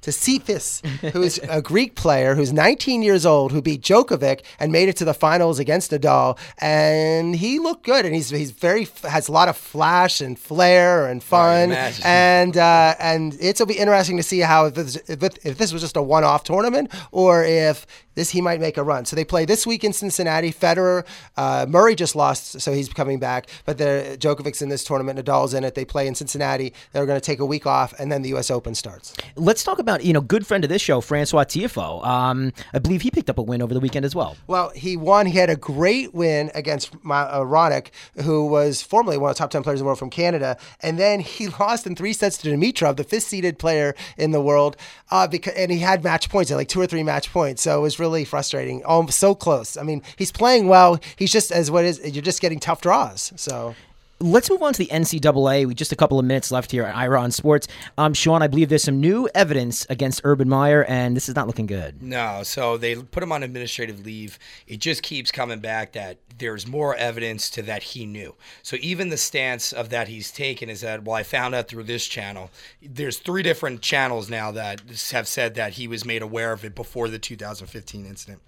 to Cephas, who's a Greek player who's 19 years old, who beat Djokovic and made it to the finals against Nadal. And he looked good, and he's he's very has a lot of flash and flair and fun. And uh, and it'll be interesting to see how if this, if, this was just a one-off tournament or if this he might make a run. So they play this week in Cincinnati. Federer, uh, Murray just lost, so he's coming back. But the Djokovic's in this tournament. Nadal's in it. They play in Cincinnati. They're going to take a week off, and then the U.S. Open starts. Let's talk about you know good friend of this show, Francois Tiafoe. Um, I believe he picked up a win over the weekend as well. Well, he won. He had a great win against uh, Raonic, who was formerly one of the top 10 players in the world from Canada. And then he lost in three sets to Dimitrov, the fifth seeded player in the world. Uh, because, and he had match points, like two or three match points. So it was really frustrating. Oh, so close. I mean, he's playing well. He's just, as what is, you're just getting tough draws. So. Let's move on to the NCAA. We just a couple of minutes left here at Ira on Sports. Um, Sean, I believe there's some new evidence against Urban Meyer, and this is not looking good. No, so they put him on administrative leave. It just keeps coming back that there's more evidence to that he knew. So even the stance of that he's taken is that, well, I found out through this channel. There's three different channels now that have said that he was made aware of it before the 2015 incident.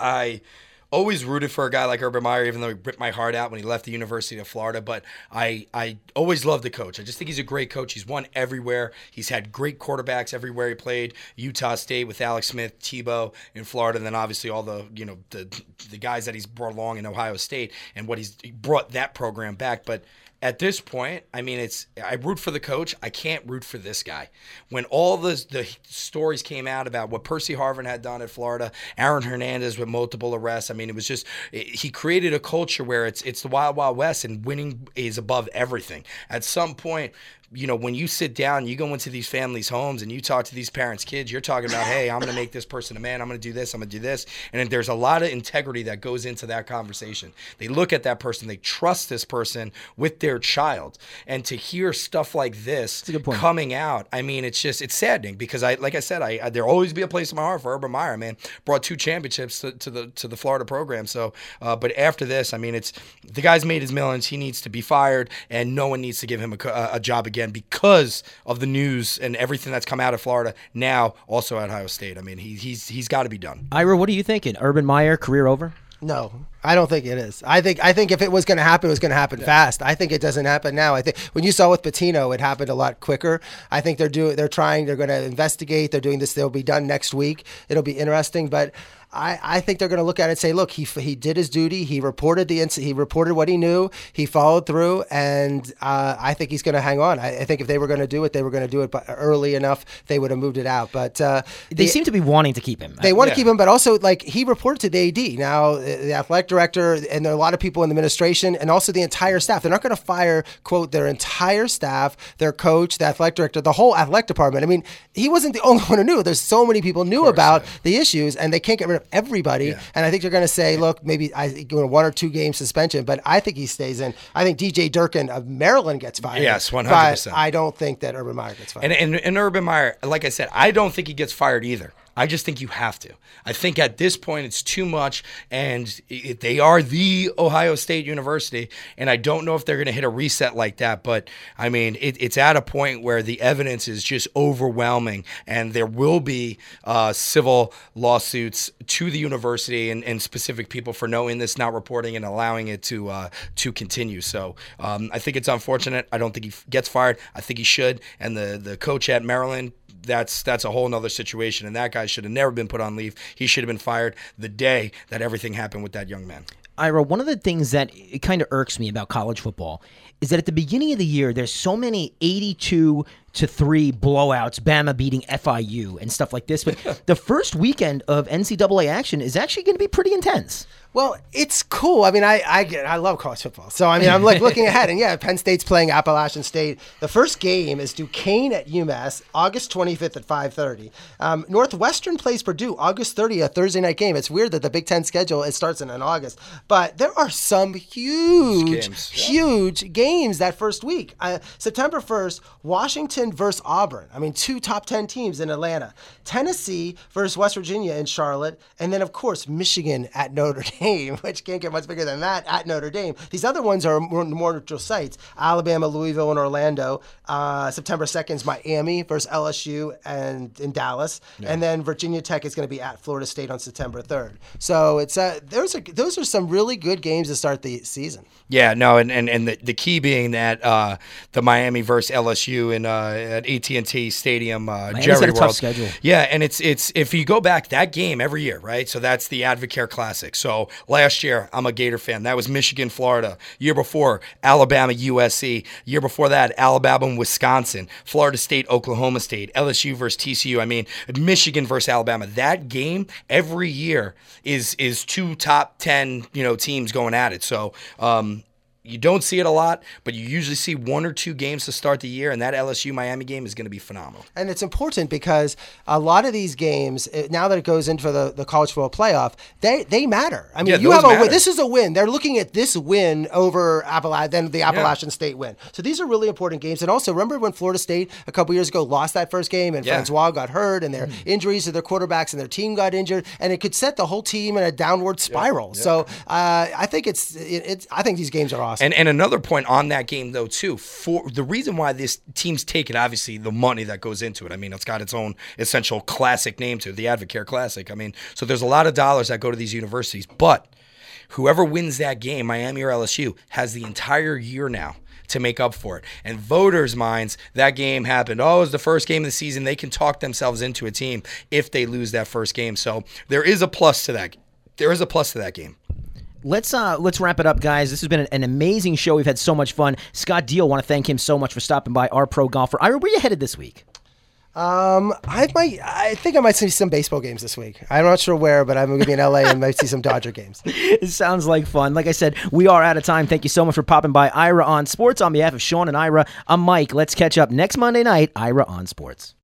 I always rooted for a guy like Urban Meyer, even though he ripped my heart out when he left the University of Florida. But I, I always loved the coach. I just think he's a great coach. He's won everywhere. He's had great quarterbacks everywhere he played. Utah State with Alex Smith, Tebow in Florida, and then obviously all the you know the the guys that he's brought along in Ohio State and what he's he brought that program back. But at this point, I mean, it's I root for the coach. I can't root for this guy. When all the the stories came out about what Percy Harvin had done at Florida, Aaron Hernandez with multiple arrests. I mean, it was just it- he created a culture where it's it's the wild wild west, and winning is above everything. At some point. You know, when you sit down, you go into these families' homes and you talk to these parents' kids, you're talking about, hey, I'm going to make this person a man. I'm going to do this. I'm going to do this. And there's a lot of integrity that goes into that conversation. They look at that person, they trust this person with their child. And to hear stuff like this a good point. coming out, I mean, it's just, it's saddening because I, like I said, I, I there'll always be a place in my heart for Urban Meyer, man. Brought two championships to, to the, to the Florida program. So, uh, but after this, I mean, it's, the guy's made his millions. He needs to be fired and no one needs to give him a a job again because of the news and everything that's come out of Florida now also at Ohio State. I mean, he, he's, he's got to be done. Ira, what are you thinking? Urban Meyer, career over? No, I don't think it is. I think I think if it was going to happen, it was going to happen fast. I think it doesn't happen now. I think when you saw with Pitino, it happened a lot quicker. I think they're doing, they're trying, they're going to investigate. They're doing this. They'll be done next week. It'll be interesting, but. I, I think they're going to look at it and say, look, he, he did his duty. He reported the inc- he reported what he knew. He followed through, and uh, I think he's going to hang on. I, I think if they were going to do it, they were going to do it but early enough. They would have moved it out. But uh, They the- seem to be wanting to keep him. they want Yeah. to keep him, but also like he reported to the AD. Now, the athletic director and there are a lot of people in the administration and also the entire staff. They're not going to fire quote their entire staff, their coach, the athletic director, the whole athletic department. I mean, he wasn't the only one who knew. There's so many people knew about the issues, and they can't get rid of everybody. And I think they're going to say, look, maybe I you know, one or two game suspension, but I think he stays in. I think DJ Durkin of uh, Maryland gets fired. Yes, 100%. I don't think that Urban Meyer gets fired. And, and and Urban Meyer, like I said, I don't think he gets fired either. I just think you have to. I think at this point it's too much, and it, they are the Ohio State University, and I don't know if they're going to hit a reset like that. But I mean, it, it's at a point where the evidence is just overwhelming, and there will be uh, civil lawsuits to the university and, and specific people for knowing this, not reporting, and allowing it to uh, to continue. So um, I think it's unfortunate. I don't think he f- gets fired. I think he should, and the the coach at Maryland that's that's a whole nother situation. And that guy should have never been put on leave. He should have been fired the day that everything happened with that young man. Ira, one of the things that it kind of irks me about college football is that at the beginning of the year, there's so many 82 to 3 blowouts, Bama beating FIU and stuff like this. But the first weekend of NCAA action is actually going to be pretty intense. Well, it's cool. I mean, I I get I love college football. So I mean, I'm like looking ahead, and yeah, Penn State's playing Appalachian State. The first game is Duquesne at UMass, August 25th at 5:30. Um, Northwestern plays Purdue, August 30th, Thursday night game. It's weird that the Big Ten schedule it starts in, in August, but there are some huge, Games. huge games that first week. Uh, September 1st, Washington versus Auburn. I mean, two top 10 teams in Atlanta. Tennessee versus West Virginia in Charlotte. And then, of course, Michigan at Notre Dame, which can't get much bigger than that at Notre Dame. These other ones are more, more neutral sites Alabama, Louisville, and Orlando. Uh, September 2nd is Miami versus LSU and in Dallas. And then Virginia Tech is going to be at Florida State on September 3rd. So it's uh, those are, those are some really good games to start the season. Yeah, no, and, and, and the, the key being that uh, the Miami versus LSU in uh, at AT and T Stadium, uh, Miami's Jerry got a tough World. schedule. Yeah, and it's it's if you go back that game every year, right? So that's the Advocare Classic. So last year, I'm a Gator fan. That was Michigan, Florida. Year before, Alabama, USC. Year before that, Alabama, and Wisconsin. Florida State, Oklahoma State. LSU versus TCU. I mean, Michigan versus Alabama. That game every year is is two top ten you know teams going at it. So. Um, you don't see it a lot, but you usually see one or two games to start the year, and that LSU Miami game is going to be phenomenal. And it's important because a lot of these games, eh, now that it goes into the, the college football playoff, they they matter. I mean, Yeah, you have a matter. win. This is a win. They're looking at this win over Appalachian, then the Appalachian State win. So these are really important games. And also, remember when Florida State a couple years ago lost that first game and Yeah. Francois got hurt and their injuries to their quarterbacks and their team got injured, and it could set the whole team in a downward spiral. So uh, I think it's it, it's I think these games are awesome. And and another point on that game though too, for the reason why this teams take it, obviously the money that goes into it. I mean, it's got its own essential classic name to it, the Advocare Classic. I mean, so there's a lot of dollars that go to these universities, but whoever wins that game, Miami or LSU, has the entire year now to make up for it. And voters' minds, that game happened. Oh, it was the first game of the season. They can talk themselves into a team if they lose that first game. So there is a plus to that. There is a plus to that game. Let's uh let's wrap it up, guys. This has been an, an amazing show. We've had so much fun. Scott Deal, want to thank him so much for stopping by. Our pro golfer. Ira, where are you headed this week? Um, I might. I think I might see some baseball games this week. I'm not sure where, but I'm going to be in LA and might see some Dodger games. It sounds like fun. Like I said, we are out of time. Thank you so much for popping by. Ira on Sports on behalf of Sean and Ira. I'm Mike. Let's catch up next Monday night. Ira on Sports.